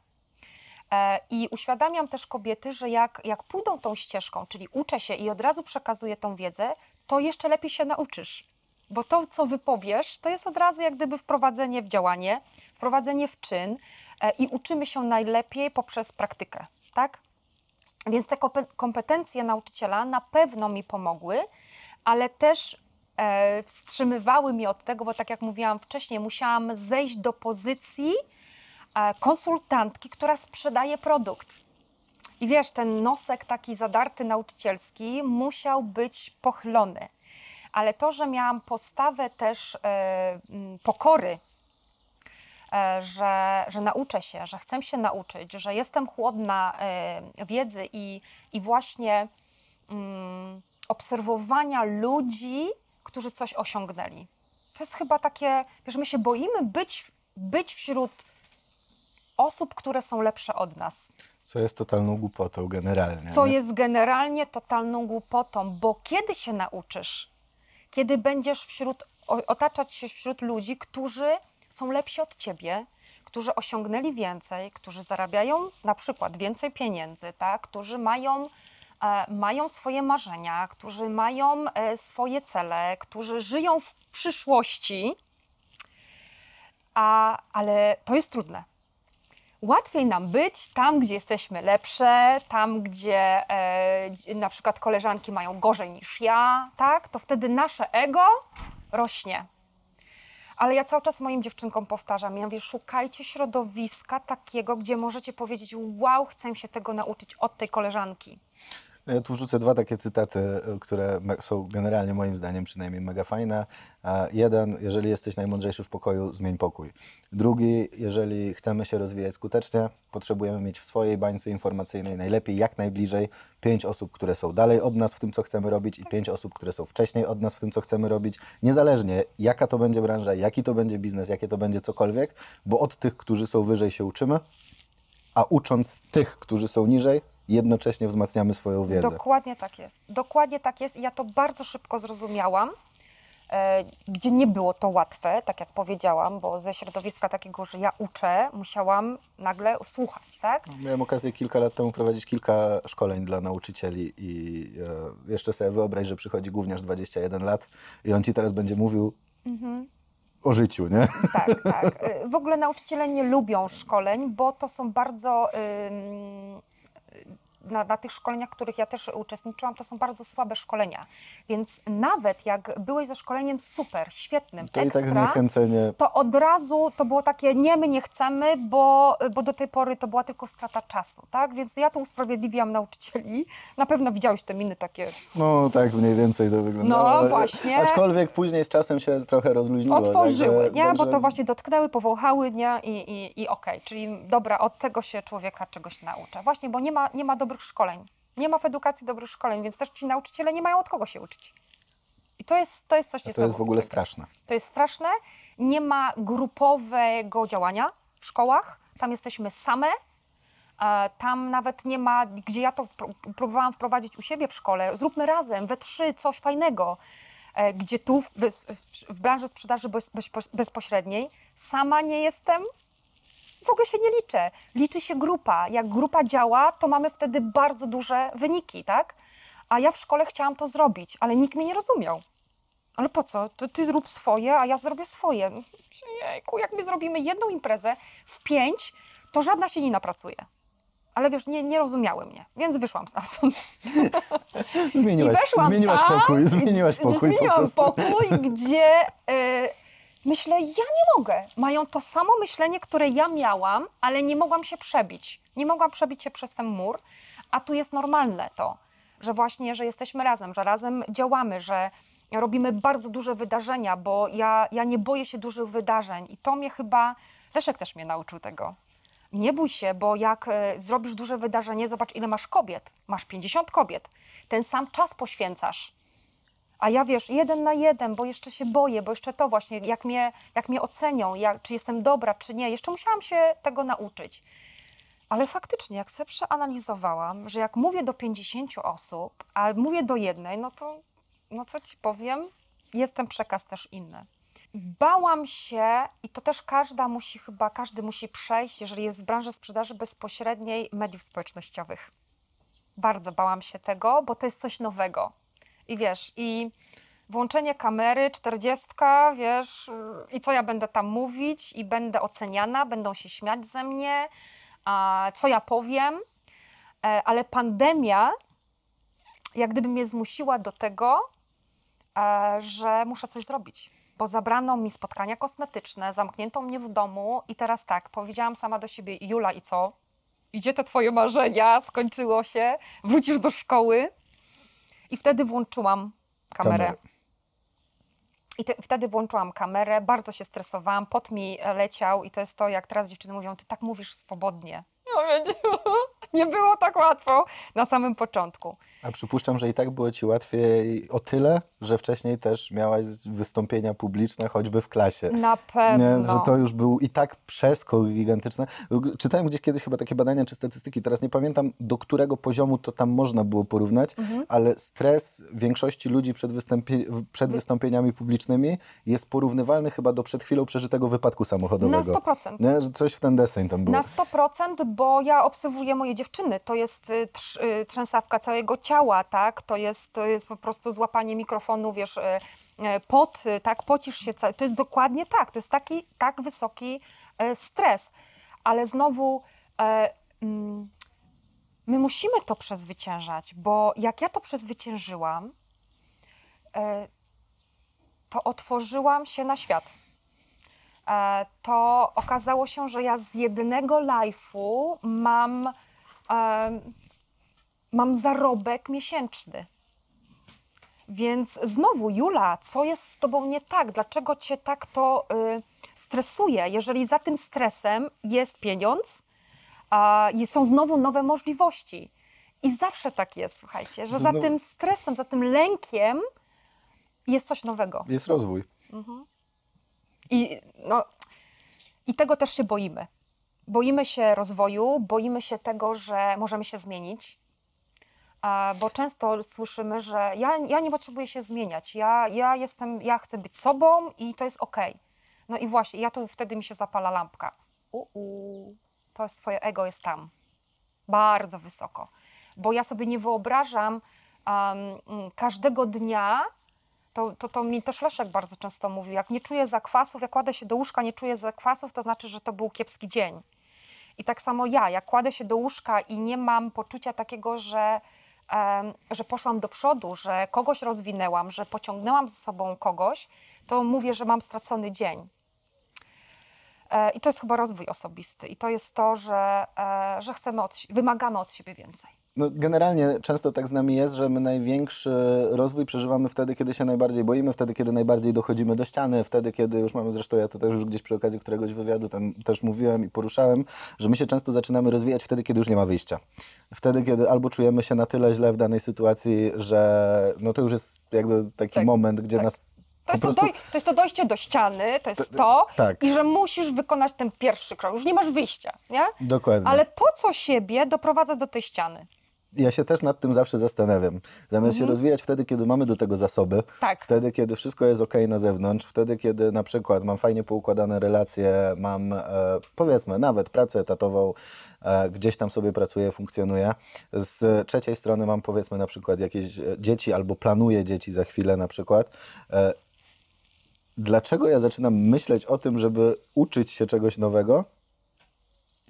E, I uświadamiam też kobiety, że jak, jak pójdą tą ścieżką, czyli uczę się i od razu przekazuję tą wiedzę, to jeszcze lepiej się nauczysz. Bo to, co wypowiesz, to jest od razu jak gdyby wprowadzenie w działanie, wprowadzenie w czyn e, i uczymy się najlepiej poprzez praktykę, tak? Więc te kompe- kompetencje nauczyciela na pewno mi pomogły, ale też e, wstrzymywały mnie od tego, bo tak jak mówiłam wcześniej, musiałam zejść do pozycji konsultantki, która sprzedaje produkt. I wiesz, ten nosek taki zadarty nauczycielski musiał być pochylony. ale to, że miałam postawę też e, pokory, e, że, że nauczę się, że chcę się nauczyć, że jestem chłodna e, wiedzy i, i właśnie mm, obserwowania ludzi, którzy coś osiągnęli. To jest chyba takie, wiesz, my się boimy być, być wśród osób, które są lepsze od nas. Co jest totalną głupotą generalnie. Co nie? jest generalnie totalną głupotą, bo kiedy się nauczysz? Kiedy będziesz wśród, otaczać się wśród ludzi, którzy są lepsi od ciebie, którzy osiągnęli więcej, którzy zarabiają na przykład więcej pieniędzy, tak? którzy mają, e, mają swoje marzenia, którzy mają e, swoje cele, którzy żyją w przyszłości, a, ale to jest trudne. Łatwiej nam być tam, gdzie jesteśmy lepsze, tam, gdzie e, na przykład koleżanki mają gorzej niż ja, tak? To wtedy nasze ego rośnie. Ale ja cały czas moim dziewczynkom powtarzam, ja mówię, szukajcie środowiska takiego, gdzie możecie powiedzieć, wow, chcę się tego nauczyć od tej koleżanki. Ja tu wrzucę dwa takie cytaty, y, które są generalnie moim zdaniem przynajmniej mega fajne. Jeden, jeżeli jesteś najmądrzejszy w pokoju, zmień pokój. Drugi, jeżeli chcemy się rozwijać skutecznie, potrzebujemy mieć w swojej bańce informacyjnej najlepiej jak najbliżej pięć osób, które są dalej od nas w tym, co chcemy robić i pięć osób, które są wcześniej od nas w tym, co chcemy robić. Niezależnie jaka to będzie branża, jaki to będzie biznes, jakie to będzie cokolwiek, bo od tych, którzy są wyżej się uczymy, a ucząc tych, którzy są niżej, jednocześnie wzmacniamy swoją wiedzę. Dokładnie tak jest. Dokładnie tak jest. Ja to bardzo szybko zrozumiałam, e, gdzie nie było to łatwe, tak jak powiedziałam, bo ze środowiska takiego, że ja uczę, musiałam nagle słuchać, tak? Miałem okazję kilka lat temu prowadzić kilka szkoleń dla nauczycieli i e, jeszcze sobie wyobraź, że przychodzi gówniarz 21 lat i on ci teraz będzie mówił o życiu, nie? Tak, tak. Y, W ogóle nauczyciele nie lubią szkoleń, bo to są bardzo. Na, na tych szkoleniach, w których ja też uczestniczyłam, to są bardzo słabe szkolenia. Więc nawet jak byłeś ze szkoleniem super, świetnym, To tak ekstra, zniechęcenie. to od razu to było takie, nie, my nie chcemy, bo, bo do tej pory to była tylko strata czasu, tak? Więc ja to usprawiedliwiam nauczycieli. Na pewno widziałeś te miny takie, No tak mniej więcej to wygląda. No, właśnie. Aczkolwiek później z czasem się trochę rozluźniło. otworzyły, także- nie? Bo to właśnie dotknęły, powąchały, nie? I, i, i okej, czyli dobra, od tego się człowieka czegoś naucza. Właśnie, bo nie ma, nie ma dobrych szkoleń. Nie ma w edukacji dobrych szkoleń, więc też ci nauczyciele nie mają od kogo się uczyć. I to jest, to jest coś To jest w ogóle niesamowitego. straszne. To jest straszne. Nie ma grupowego działania w szkołach. Tam jesteśmy same. E, Tam nawet nie ma, gdzie ja to próbowałam wprowadzić u siebie w szkole. Zróbmy razem, we trzy, coś fajnego. E, Gdzie tu w, w, w branży sprzedaży bez, bez, bezpośredniej sama nie jestem, w ogóle się nie liczę. Liczy się grupa. Jak grupa działa, to mamy wtedy bardzo duże wyniki, tak? A ja w szkole chciałam to zrobić, ale nikt mnie nie rozumiał. Ale po co? Ty, ty zrób swoje, a ja zrobię swoje. Jejku, jak my zrobimy jedną imprezę w pięć, to żadna się nie napracuje. Ale wiesz, nie, nie rozumiały mnie, więc wyszłam stamtąd. <laughs> Zmieniłaś, I weszłam zmieniłaś tam, pokój, zmieniłaś pokój po Zmieniłam prostu. pokój, gdzie e, myślę, ja nie mogę. Mają to samo myślenie, które ja miałam, ale nie mogłam się przebić. Nie mogłam przebić się przez ten mur, a tu jest normalne to, że właśnie, że jesteśmy razem, że razem działamy, że robimy bardzo duże wydarzenia, bo ja, ja nie boję się dużych wydarzeń i to mnie chyba, Leszek też mnie nauczył tego. Nie bój się, bo jak e, zrobisz duże wydarzenie, zobacz ile masz kobiet. Masz 50 kobiet. Ten sam czas poświęcasz. A ja wiesz, jeden na jeden, bo jeszcze się boję, bo jeszcze to właśnie, jak mnie, jak mnie ocenią, jak, czy jestem dobra, czy nie. Jeszcze musiałam się tego nauczyć. Ale faktycznie, jak sobie przeanalizowałam, że jak mówię do 50 osób, a mówię do jednej, no to, no co ci powiem, jest ten przekaz też inny. Bałam się, i to też każda musi, chyba każdy musi przejść, jeżeli jest w branży sprzedaży bezpośredniej mediów społecznościowych. Bardzo bałam się tego, bo to jest coś nowego. I wiesz, i włączenie kamery, czterdziestka, wiesz, yy, i co ja będę tam mówić, i będę oceniana, będą się śmiać ze mnie, a co ja powiem. E, Ale pandemia, jak gdyby mnie zmusiła do tego, e, że muszę coś zrobić. Bo zabrano mi spotkania kosmetyczne, zamknięto mnie w domu i teraz tak, powiedziałam sama do siebie, Jula, i co? Idzie te twoje marzenia, skończyło się, wrócisz do szkoły. I wtedy włączyłam kamerę. Kamerę. I te, wtedy włączyłam kamerę, bardzo się stresowałam, pot mi leciał i to jest to, jak teraz dziewczyny mówią, ty tak mówisz swobodnie. Ja mówię, nie było tak łatwo na samym początku. A przypuszczam, że i tak było ci łatwiej o tyle, że wcześniej też miałaś wystąpienia publiczne, choćby w klasie. Na pewno. Nie, że to już był i tak przeskok gigantyczny. Czytałem gdzieś kiedyś chyba takie badania czy statystyki, teraz nie pamiętam do którego poziomu to tam można było porównać, Mhm. ale stres większości ludzi przed, przed wystąpieniami publicznymi jest porównywalny chyba do przed chwilą przeżytego wypadku Na samochodowego. 100%. Nie, że coś w ten deseń tam było. Na 100%, bo ja obserwuję moje dziewczyny. To jest y, trz, y, trzęsawka całego ciała, tak? To jest, to jest po prostu złapanie mikrofonu, wiesz, y, pot, tak? Pocisz się. To jest dokładnie tak. To jest taki tak wysoki stres. Ale znowu e, mm, my musimy to przezwyciężać, bo jak ja to przezwyciężyłam, e, to otworzyłam się na świat e, to okazało się, że ja z jednego live'u mam, mam zarobek miesięczny. Więc znowu, Jula, co jest z tobą nie tak? Dlaczego cię tak to y, stresuje? Jeżeli za tym stresem jest pieniądz, a są znowu nowe możliwości. I zawsze tak jest, słuchajcie, że za Znowu- tym stresem, za tym lękiem jest coś nowego. Jest rozwój. I, no, I tego też się boimy. Boimy się rozwoju, boimy się tego, że możemy się zmienić, bo często słyszymy, że ja, ja nie potrzebuję się zmieniać, ja, ja, jestem, ja chcę być sobą i to jest okej. No i właśnie, ja tu wtedy mi się zapala lampka. U, to jest twoje ego jest tam, bardzo wysoko. Bo ja sobie nie wyobrażam um, każdego dnia, to, to, to mi też Leszek bardzo często mówił, jak nie czuję zakwasów, jak kładę się do łóżka, nie czuję zakwasów, to znaczy, że to był kiepski dzień. I tak samo ja, jak kładę się do łóżka i nie mam poczucia takiego, że, że poszłam do przodu, że kogoś rozwinęłam, że pociągnęłam ze sobą kogoś, to mówię, że mam stracony dzień. E, I to jest chyba rozwój osobisty. I to jest to, że, e, że chcemy od, wymagamy od siebie więcej. No, generalnie często tak z nami jest, że my największy rozwój przeżywamy wtedy, kiedy się najbardziej boimy, wtedy, kiedy najbardziej dochodzimy do ściany, wtedy, kiedy już mamy, zresztą ja to też już gdzieś przy okazji któregoś wywiadu tam też mówiłem i poruszałem, że my się często zaczynamy rozwijać wtedy, kiedy już nie ma wyjścia. Wtedy, kiedy albo czujemy się na tyle źle w danej sytuacji, że no to już jest jakby taki Tak, moment, gdzie tak. nas To jest to, prostu... doj, to jest to dojście do ściany, to jest to, tak. i że musisz wykonać ten pierwszy krok. Już nie masz wyjścia, nie? Dokładnie. Ale po co siebie doprowadzać do tej ściany? Ja się też nad tym zawsze zastanawiam. Zamiast się rozwijać wtedy, kiedy mamy do tego zasoby, Mhm. Tak. wtedy, kiedy wszystko jest ok na zewnątrz, wtedy, kiedy na przykład mam fajnie poukładane relacje, mam e, powiedzmy nawet pracę etatową, e, gdzieś tam sobie pracuję, funkcjonuję. Z trzeciej strony mam powiedzmy na przykład jakieś e, dzieci albo planuję dzieci za chwilę na przykład. E, dlaczego ja zaczynam myśleć o tym, żeby uczyć się czegoś nowego?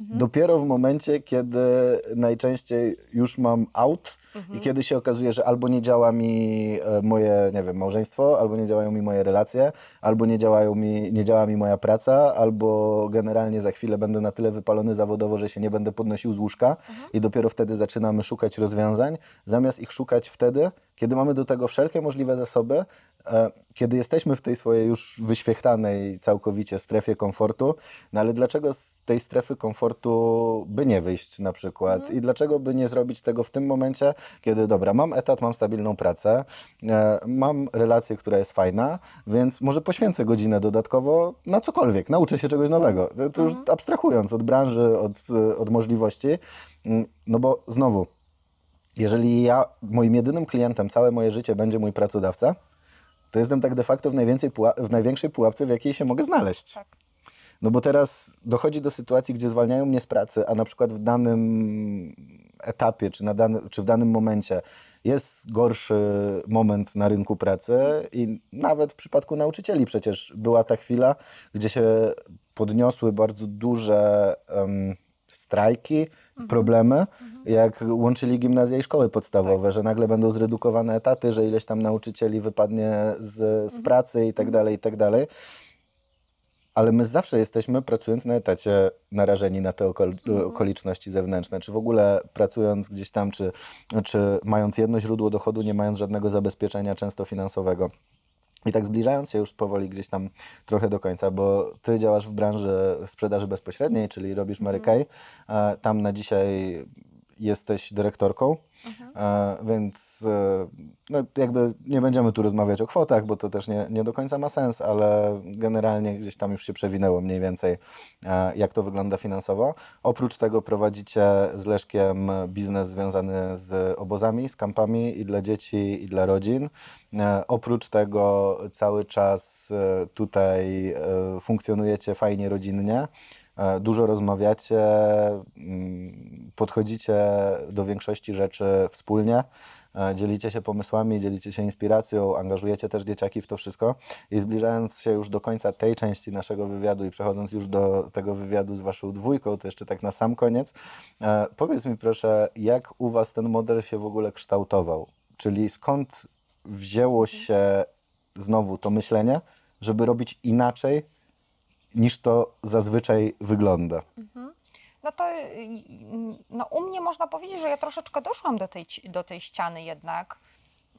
Dopiero w momencie, kiedy najczęściej już mam out i kiedy się okazuje, że albo nie działa mi e, moje, nie wiem, małżeństwo, albo nie działają mi moje relacje, albo nie, działają mi, nie działa mi moja praca, albo generalnie za chwilę będę na tyle wypalony zawodowo, że się nie będę podnosił z łóżka i dopiero wtedy zaczynamy szukać rozwiązań, zamiast ich szukać wtedy, kiedy mamy do tego wszelkie możliwe zasoby, kiedy jesteśmy w tej swojej już wyświechtanej całkowicie strefie komfortu, no ale dlaczego z tej strefy komfortu by nie wyjść na przykład? I dlaczego by nie zrobić tego w tym momencie, kiedy dobra, mam etat, mam stabilną pracę, e, mam relację, która jest fajna, więc może poświęcę godzinę dodatkowo na cokolwiek, nauczę się czegoś nowego, to, to już abstrahując od branży, od, od możliwości, Mm, no bo znowu, jeżeli ja, moim jedynym klientem całe moje życie będzie mój pracodawca, to jestem tak de facto w, najwięcej w największej pułapce, w jakiej się mogę znaleźć. Tak. No bo teraz dochodzi do sytuacji, gdzie zwalniają mnie z pracy, a na przykład w danym etapie, czy, na dany, czy w danym momencie jest gorszy moment na rynku pracy i nawet w przypadku nauczycieli przecież była ta chwila, gdzie się podniosły bardzo duże em, strajki, problemy, jak łączyli gimnazja i szkoły podstawowe, że nagle będą zredukowane etaty, że ileś tam nauczycieli wypadnie z, z pracy i tak dalej, i tak dalej. Ale my zawsze jesteśmy, pracując na etacie, narażeni na te okol- okoliczności zewnętrzne. Czy w ogóle pracując gdzieś tam, czy, czy mając jedno źródło dochodu, nie mając żadnego zabezpieczenia, często finansowego. I tak zbliżając się już powoli gdzieś tam trochę do końca, bo ty działasz w branży sprzedaży bezpośredniej, czyli robisz Mary Kay. E, Tam na dzisiaj jesteś dyrektorką, e, więc e, no, jakby nie będziemy tu rozmawiać o kwotach, bo to też nie, nie do końca ma sens, ale generalnie gdzieś tam już się przewinęło mniej więcej, e, jak to wygląda finansowo. Oprócz tego prowadzicie z Leszkiem biznes związany z obozami, z kampami i dla dzieci, i dla rodzin. E, Oprócz tego cały czas e, tutaj e, funkcjonujecie fajnie rodzinnie. Dużo rozmawiacie, mm, podchodzicie do większości rzeczy wspólnie, e, dzielicie się pomysłami, dzielicie się inspiracją, angażujecie też dzieciaki w to wszystko. I zbliżając się już do końca tej części naszego wywiadu i przechodząc już do tego wywiadu z Waszą dwójką, to jeszcze tak na sam koniec, e, powiedz mi proszę, jak u Was ten model się w ogóle kształtował? Czyli skąd wzięło się znowu to myślenie, żeby robić inaczej niż to zazwyczaj wygląda. No to y, y, no u mnie można powiedzieć, że ja troszeczkę doszłam do tej, do tej ściany jednak.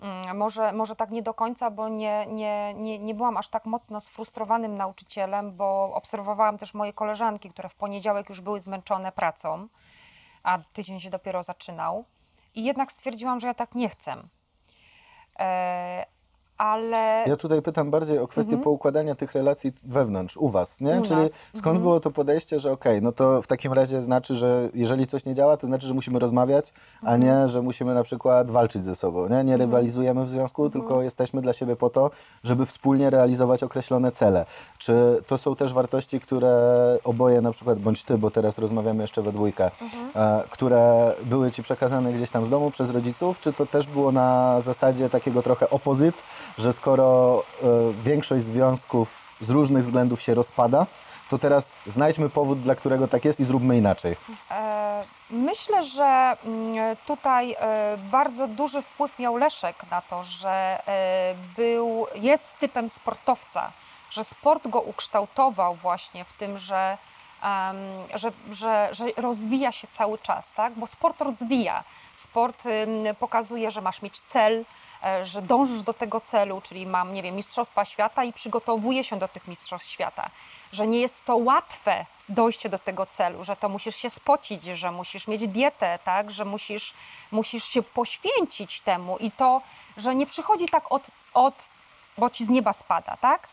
Mm, Może, może tak nie do końca, bo nie, nie, nie, nie byłam aż tak mocno sfrustrowanym nauczycielem, bo obserwowałam też moje koleżanki, które w poniedziałek już były zmęczone pracą, a tydzień się dopiero zaczynał. I jednak stwierdziłam, że ja tak nie chcę. Ale Ja tutaj pytam bardziej o kwestię Mhm. poukładania tych relacji wewnątrz, u Was, nie? U Czyli nas, skąd mhm. było to podejście, że okej, no to w takim razie znaczy, że jeżeli coś nie działa, to znaczy, że musimy rozmawiać, a Mhm. nie, że musimy na przykład walczyć ze sobą, nie? Nie rywalizujemy w związku, Mhm. tylko jesteśmy dla siebie po to, żeby wspólnie realizować określone cele. Czy to są też wartości, które oboje na przykład, bądź Ty, bo teraz rozmawiamy jeszcze we dwójkę, Mhm. e, które były Ci przekazane gdzieś tam z domu przez rodziców, czy to też było na zasadzie takiego trochę opozyt, że skoro e, większość związków z różnych względów się rozpada, to teraz znajdźmy powód, dla którego tak jest i zróbmy inaczej. E, Myślę, że mm, tutaj e, bardzo duży wpływ miał Leszek na to, że był, jest typem sportowca, że sport go ukształtował właśnie w tym, że, że, że, że rozwija się cały czas, tak? bo sport rozwija. Sport pokazuje, że masz mieć cel, że dążysz do tego celu, czyli mam, nie wiem, Mistrzostwa Świata i przygotowuję się do tych Mistrzostw Świata. Że nie jest to łatwe dojście do tego celu, że to musisz się spocić, że musisz mieć dietę, tak? że musisz, musisz się poświęcić temu i to, że nie przychodzi tak od, od bo ci z nieba spada, tak?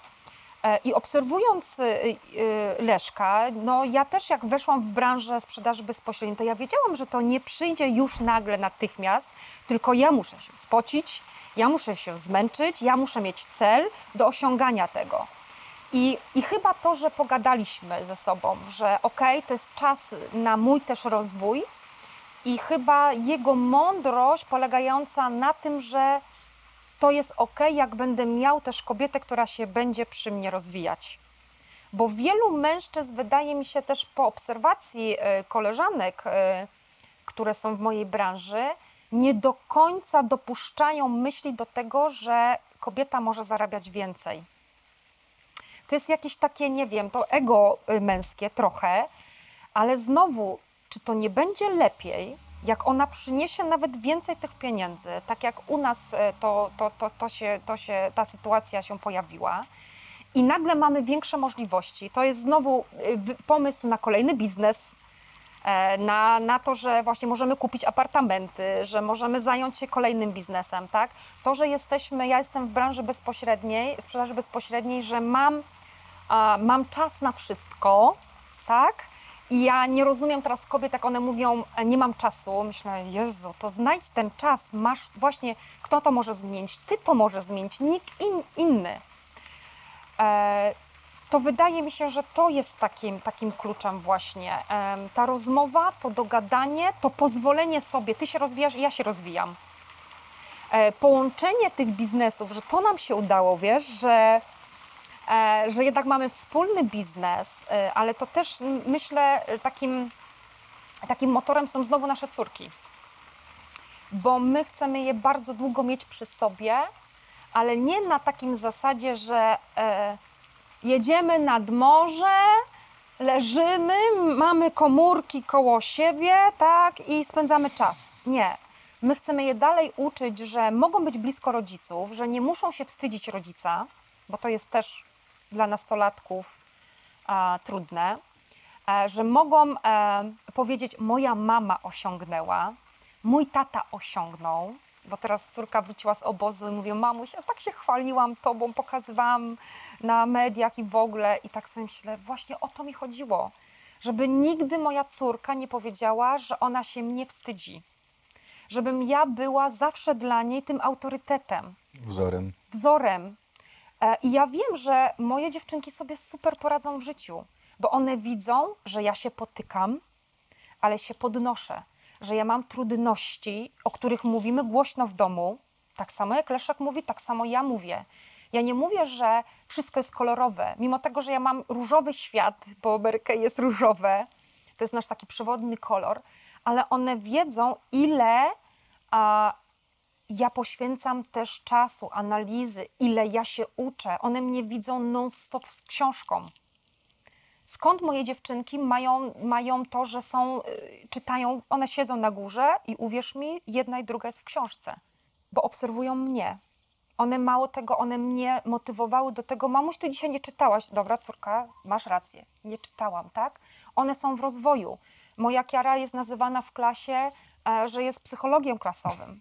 E, I obserwując y, y, Leszka, no ja też jak weszłam w branżę sprzedaży bezpośredniej, to ja wiedziałam, że to nie przyjdzie już nagle natychmiast, tylko ja muszę się spocić, ja muszę się zmęczyć, ja muszę mieć cel do osiągania tego. I, I chyba to, że pogadaliśmy ze sobą, że okej, to jest czas na mój też rozwój i chyba jego mądrość polegająca na tym, że to jest ok, jak będę miał też kobietę, która się będzie przy mnie rozwijać. Bo wielu mężczyzn, wydaje mi się też po obserwacji e, koleżanek, e, które są w mojej branży, nie do końca dopuszczają myśli do tego, że kobieta może zarabiać więcej. To jest jakieś takie, nie wiem, to ego y, męskie trochę, ale znowu, czy to nie będzie lepiej, jak ona przyniesie nawet więcej tych pieniędzy, tak jak u nas e, to, to, to, to, się, to się, ta sytuacja się pojawiła i nagle mamy większe możliwości. To jest znowu wy- pomysł na kolejny biznes, e, na, na to, że właśnie możemy kupić apartamenty, że możemy zająć się kolejnym biznesem, tak? To, że jesteśmy, ja jestem w branży bezpośredniej, sprzedaży bezpośredniej, że mam, mam czas na wszystko, tak? I ja nie rozumiem teraz kobiet, jak one mówią, "E, nie mam czasu. Myślę, Jezu, to znajdź ten czas, masz właśnie, kto to może zmienić? Ty to może zmienić, nikt in, inny. E, to wydaje mi się, że to jest takim, takim kluczem właśnie. Em, ta rozmowa, to dogadanie, to pozwolenie sobie, ty się rozwijasz ja się rozwijam. E, połączenie tych biznesów, że to nam się udało, wiesz, że, e, że jednak mamy wspólny biznes, e, ale to też myślę e, takim, takim motorem są znowu nasze córki. Bo my chcemy je bardzo długo mieć przy sobie, ale nie na takim zasadzie, że e, jedziemy nad morze, leżymy, mamy komórki koło siebie, tak, i spędzamy czas. Nie. My chcemy je dalej uczyć, że mogą być blisko rodziców, że nie muszą się wstydzić rodzica, bo to jest też dla nastolatków e, trudne, e, że mogą e, powiedzieć: Moja mama osiągnęła, mój tata osiągnął, bo teraz córka wróciła z obozu i mówię: Mamuś, ja tak się chwaliłam tobą, pokazywałam na mediach i w ogóle. I tak sobie myślę: Właśnie o to mi chodziło, żeby nigdy moja córka nie powiedziała, że ona się mnie wstydzi. Żebym ja była zawsze dla niej tym autorytetem Wzorem. wzorem. E, I ja wiem, że moje dziewczynki sobie super poradzą w życiu, bo one widzą, że ja się potykam, ale się podnoszę, że ja mam trudności, o których mówimy głośno w domu. Tak samo jak Leszek mówi, tak samo ja mówię. Ja nie mówię, że wszystko jest kolorowe, mimo tego, że ja mam różowy świat, bo Ameryka jest różowe, to jest nasz taki przewodni kolor, ale one wiedzą, ile a, ja poświęcam też czasu, analizy, ile ja się uczę. One mnie widzą non-stop z książką. Skąd moje dziewczynki mają, mają to, że są, y, czytają, one siedzą na górze i uwierz mi, jedna i druga jest w książce, bo obserwują mnie. One mało tego, one mnie motywowały do tego, mamuś, ty dzisiaj nie czytałaś. Dobra, córka, masz rację, nie czytałam, tak? One są w rozwoju. Moja Kiara jest nazywana w klasie, e, że jest psychologiem klasowym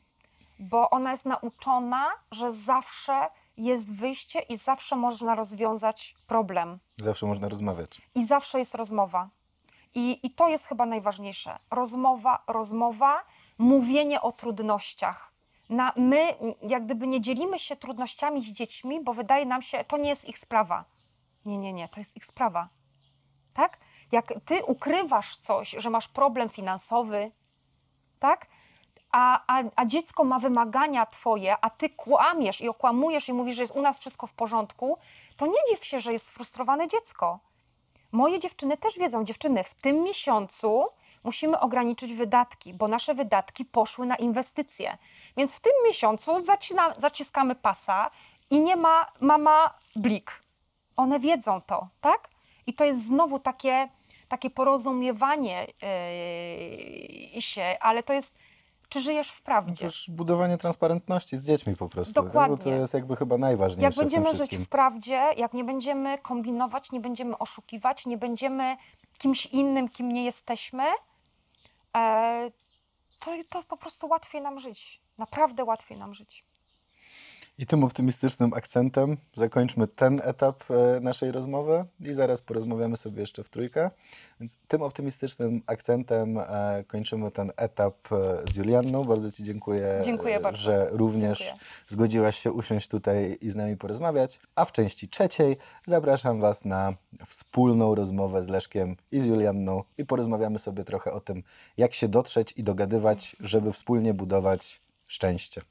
bo ona jest nauczona, że zawsze jest wyjście i zawsze można rozwiązać problem. Zawsze można rozmawiać. I zawsze jest rozmowa. I, I to jest chyba najważniejsze. Rozmowa, rozmowa, mówienie o trudnościach. Na, my jak gdyby nie dzielimy się trudnościami z dziećmi, bo wydaje nam się, to nie jest ich sprawa. Nie, nie, nie, to jest ich sprawa. Tak? Jak ty ukrywasz coś, że masz problem finansowy, tak? A, a, a dziecko ma wymagania twoje, a ty kłamiesz i okłamujesz i mówisz, że jest u nas wszystko w porządku, to nie dziw się, że jest sfrustrowane dziecko. Moje dziewczyny też wiedzą, dziewczyny, w tym miesiącu musimy ograniczyć wydatki, bo nasze wydatki poszły na inwestycje. Więc w tym miesiącu zacina, zaciskamy pasa i nie ma mama blik. One wiedzą to, tak? I to jest znowu takie, takie porozumiewanie yy, się, ale to jest, czy żyjesz w prawdzie? Też budowanie transparentności z dziećmi po prostu. nie? Bo Dokładnie. to jest jakby chyba najważniejsze Jak w tym będziemy żyć w prawdzie, jak nie będziemy kombinować, nie będziemy oszukiwać, nie będziemy kimś innym, kim nie jesteśmy, e, to, to po prostu łatwiej nam żyć. Naprawdę łatwiej nam żyć. I tym optymistycznym akcentem zakończmy ten etap e, naszej rozmowy i zaraz porozmawiamy sobie jeszcze w trójkę. Więc tym optymistycznym akcentem e, kończymy ten etap e, z Julianną. Bardzo Ci dziękuję, Dziękuję bardzo. że również Dziękuję. zgodziłaś się usiąść tutaj i z nami porozmawiać. A w części trzeciej zapraszam Was na wspólną rozmowę z Leszkiem i z Julianną i porozmawiamy sobie trochę o tym, jak się dotrzeć i dogadywać, żeby wspólnie budować szczęście.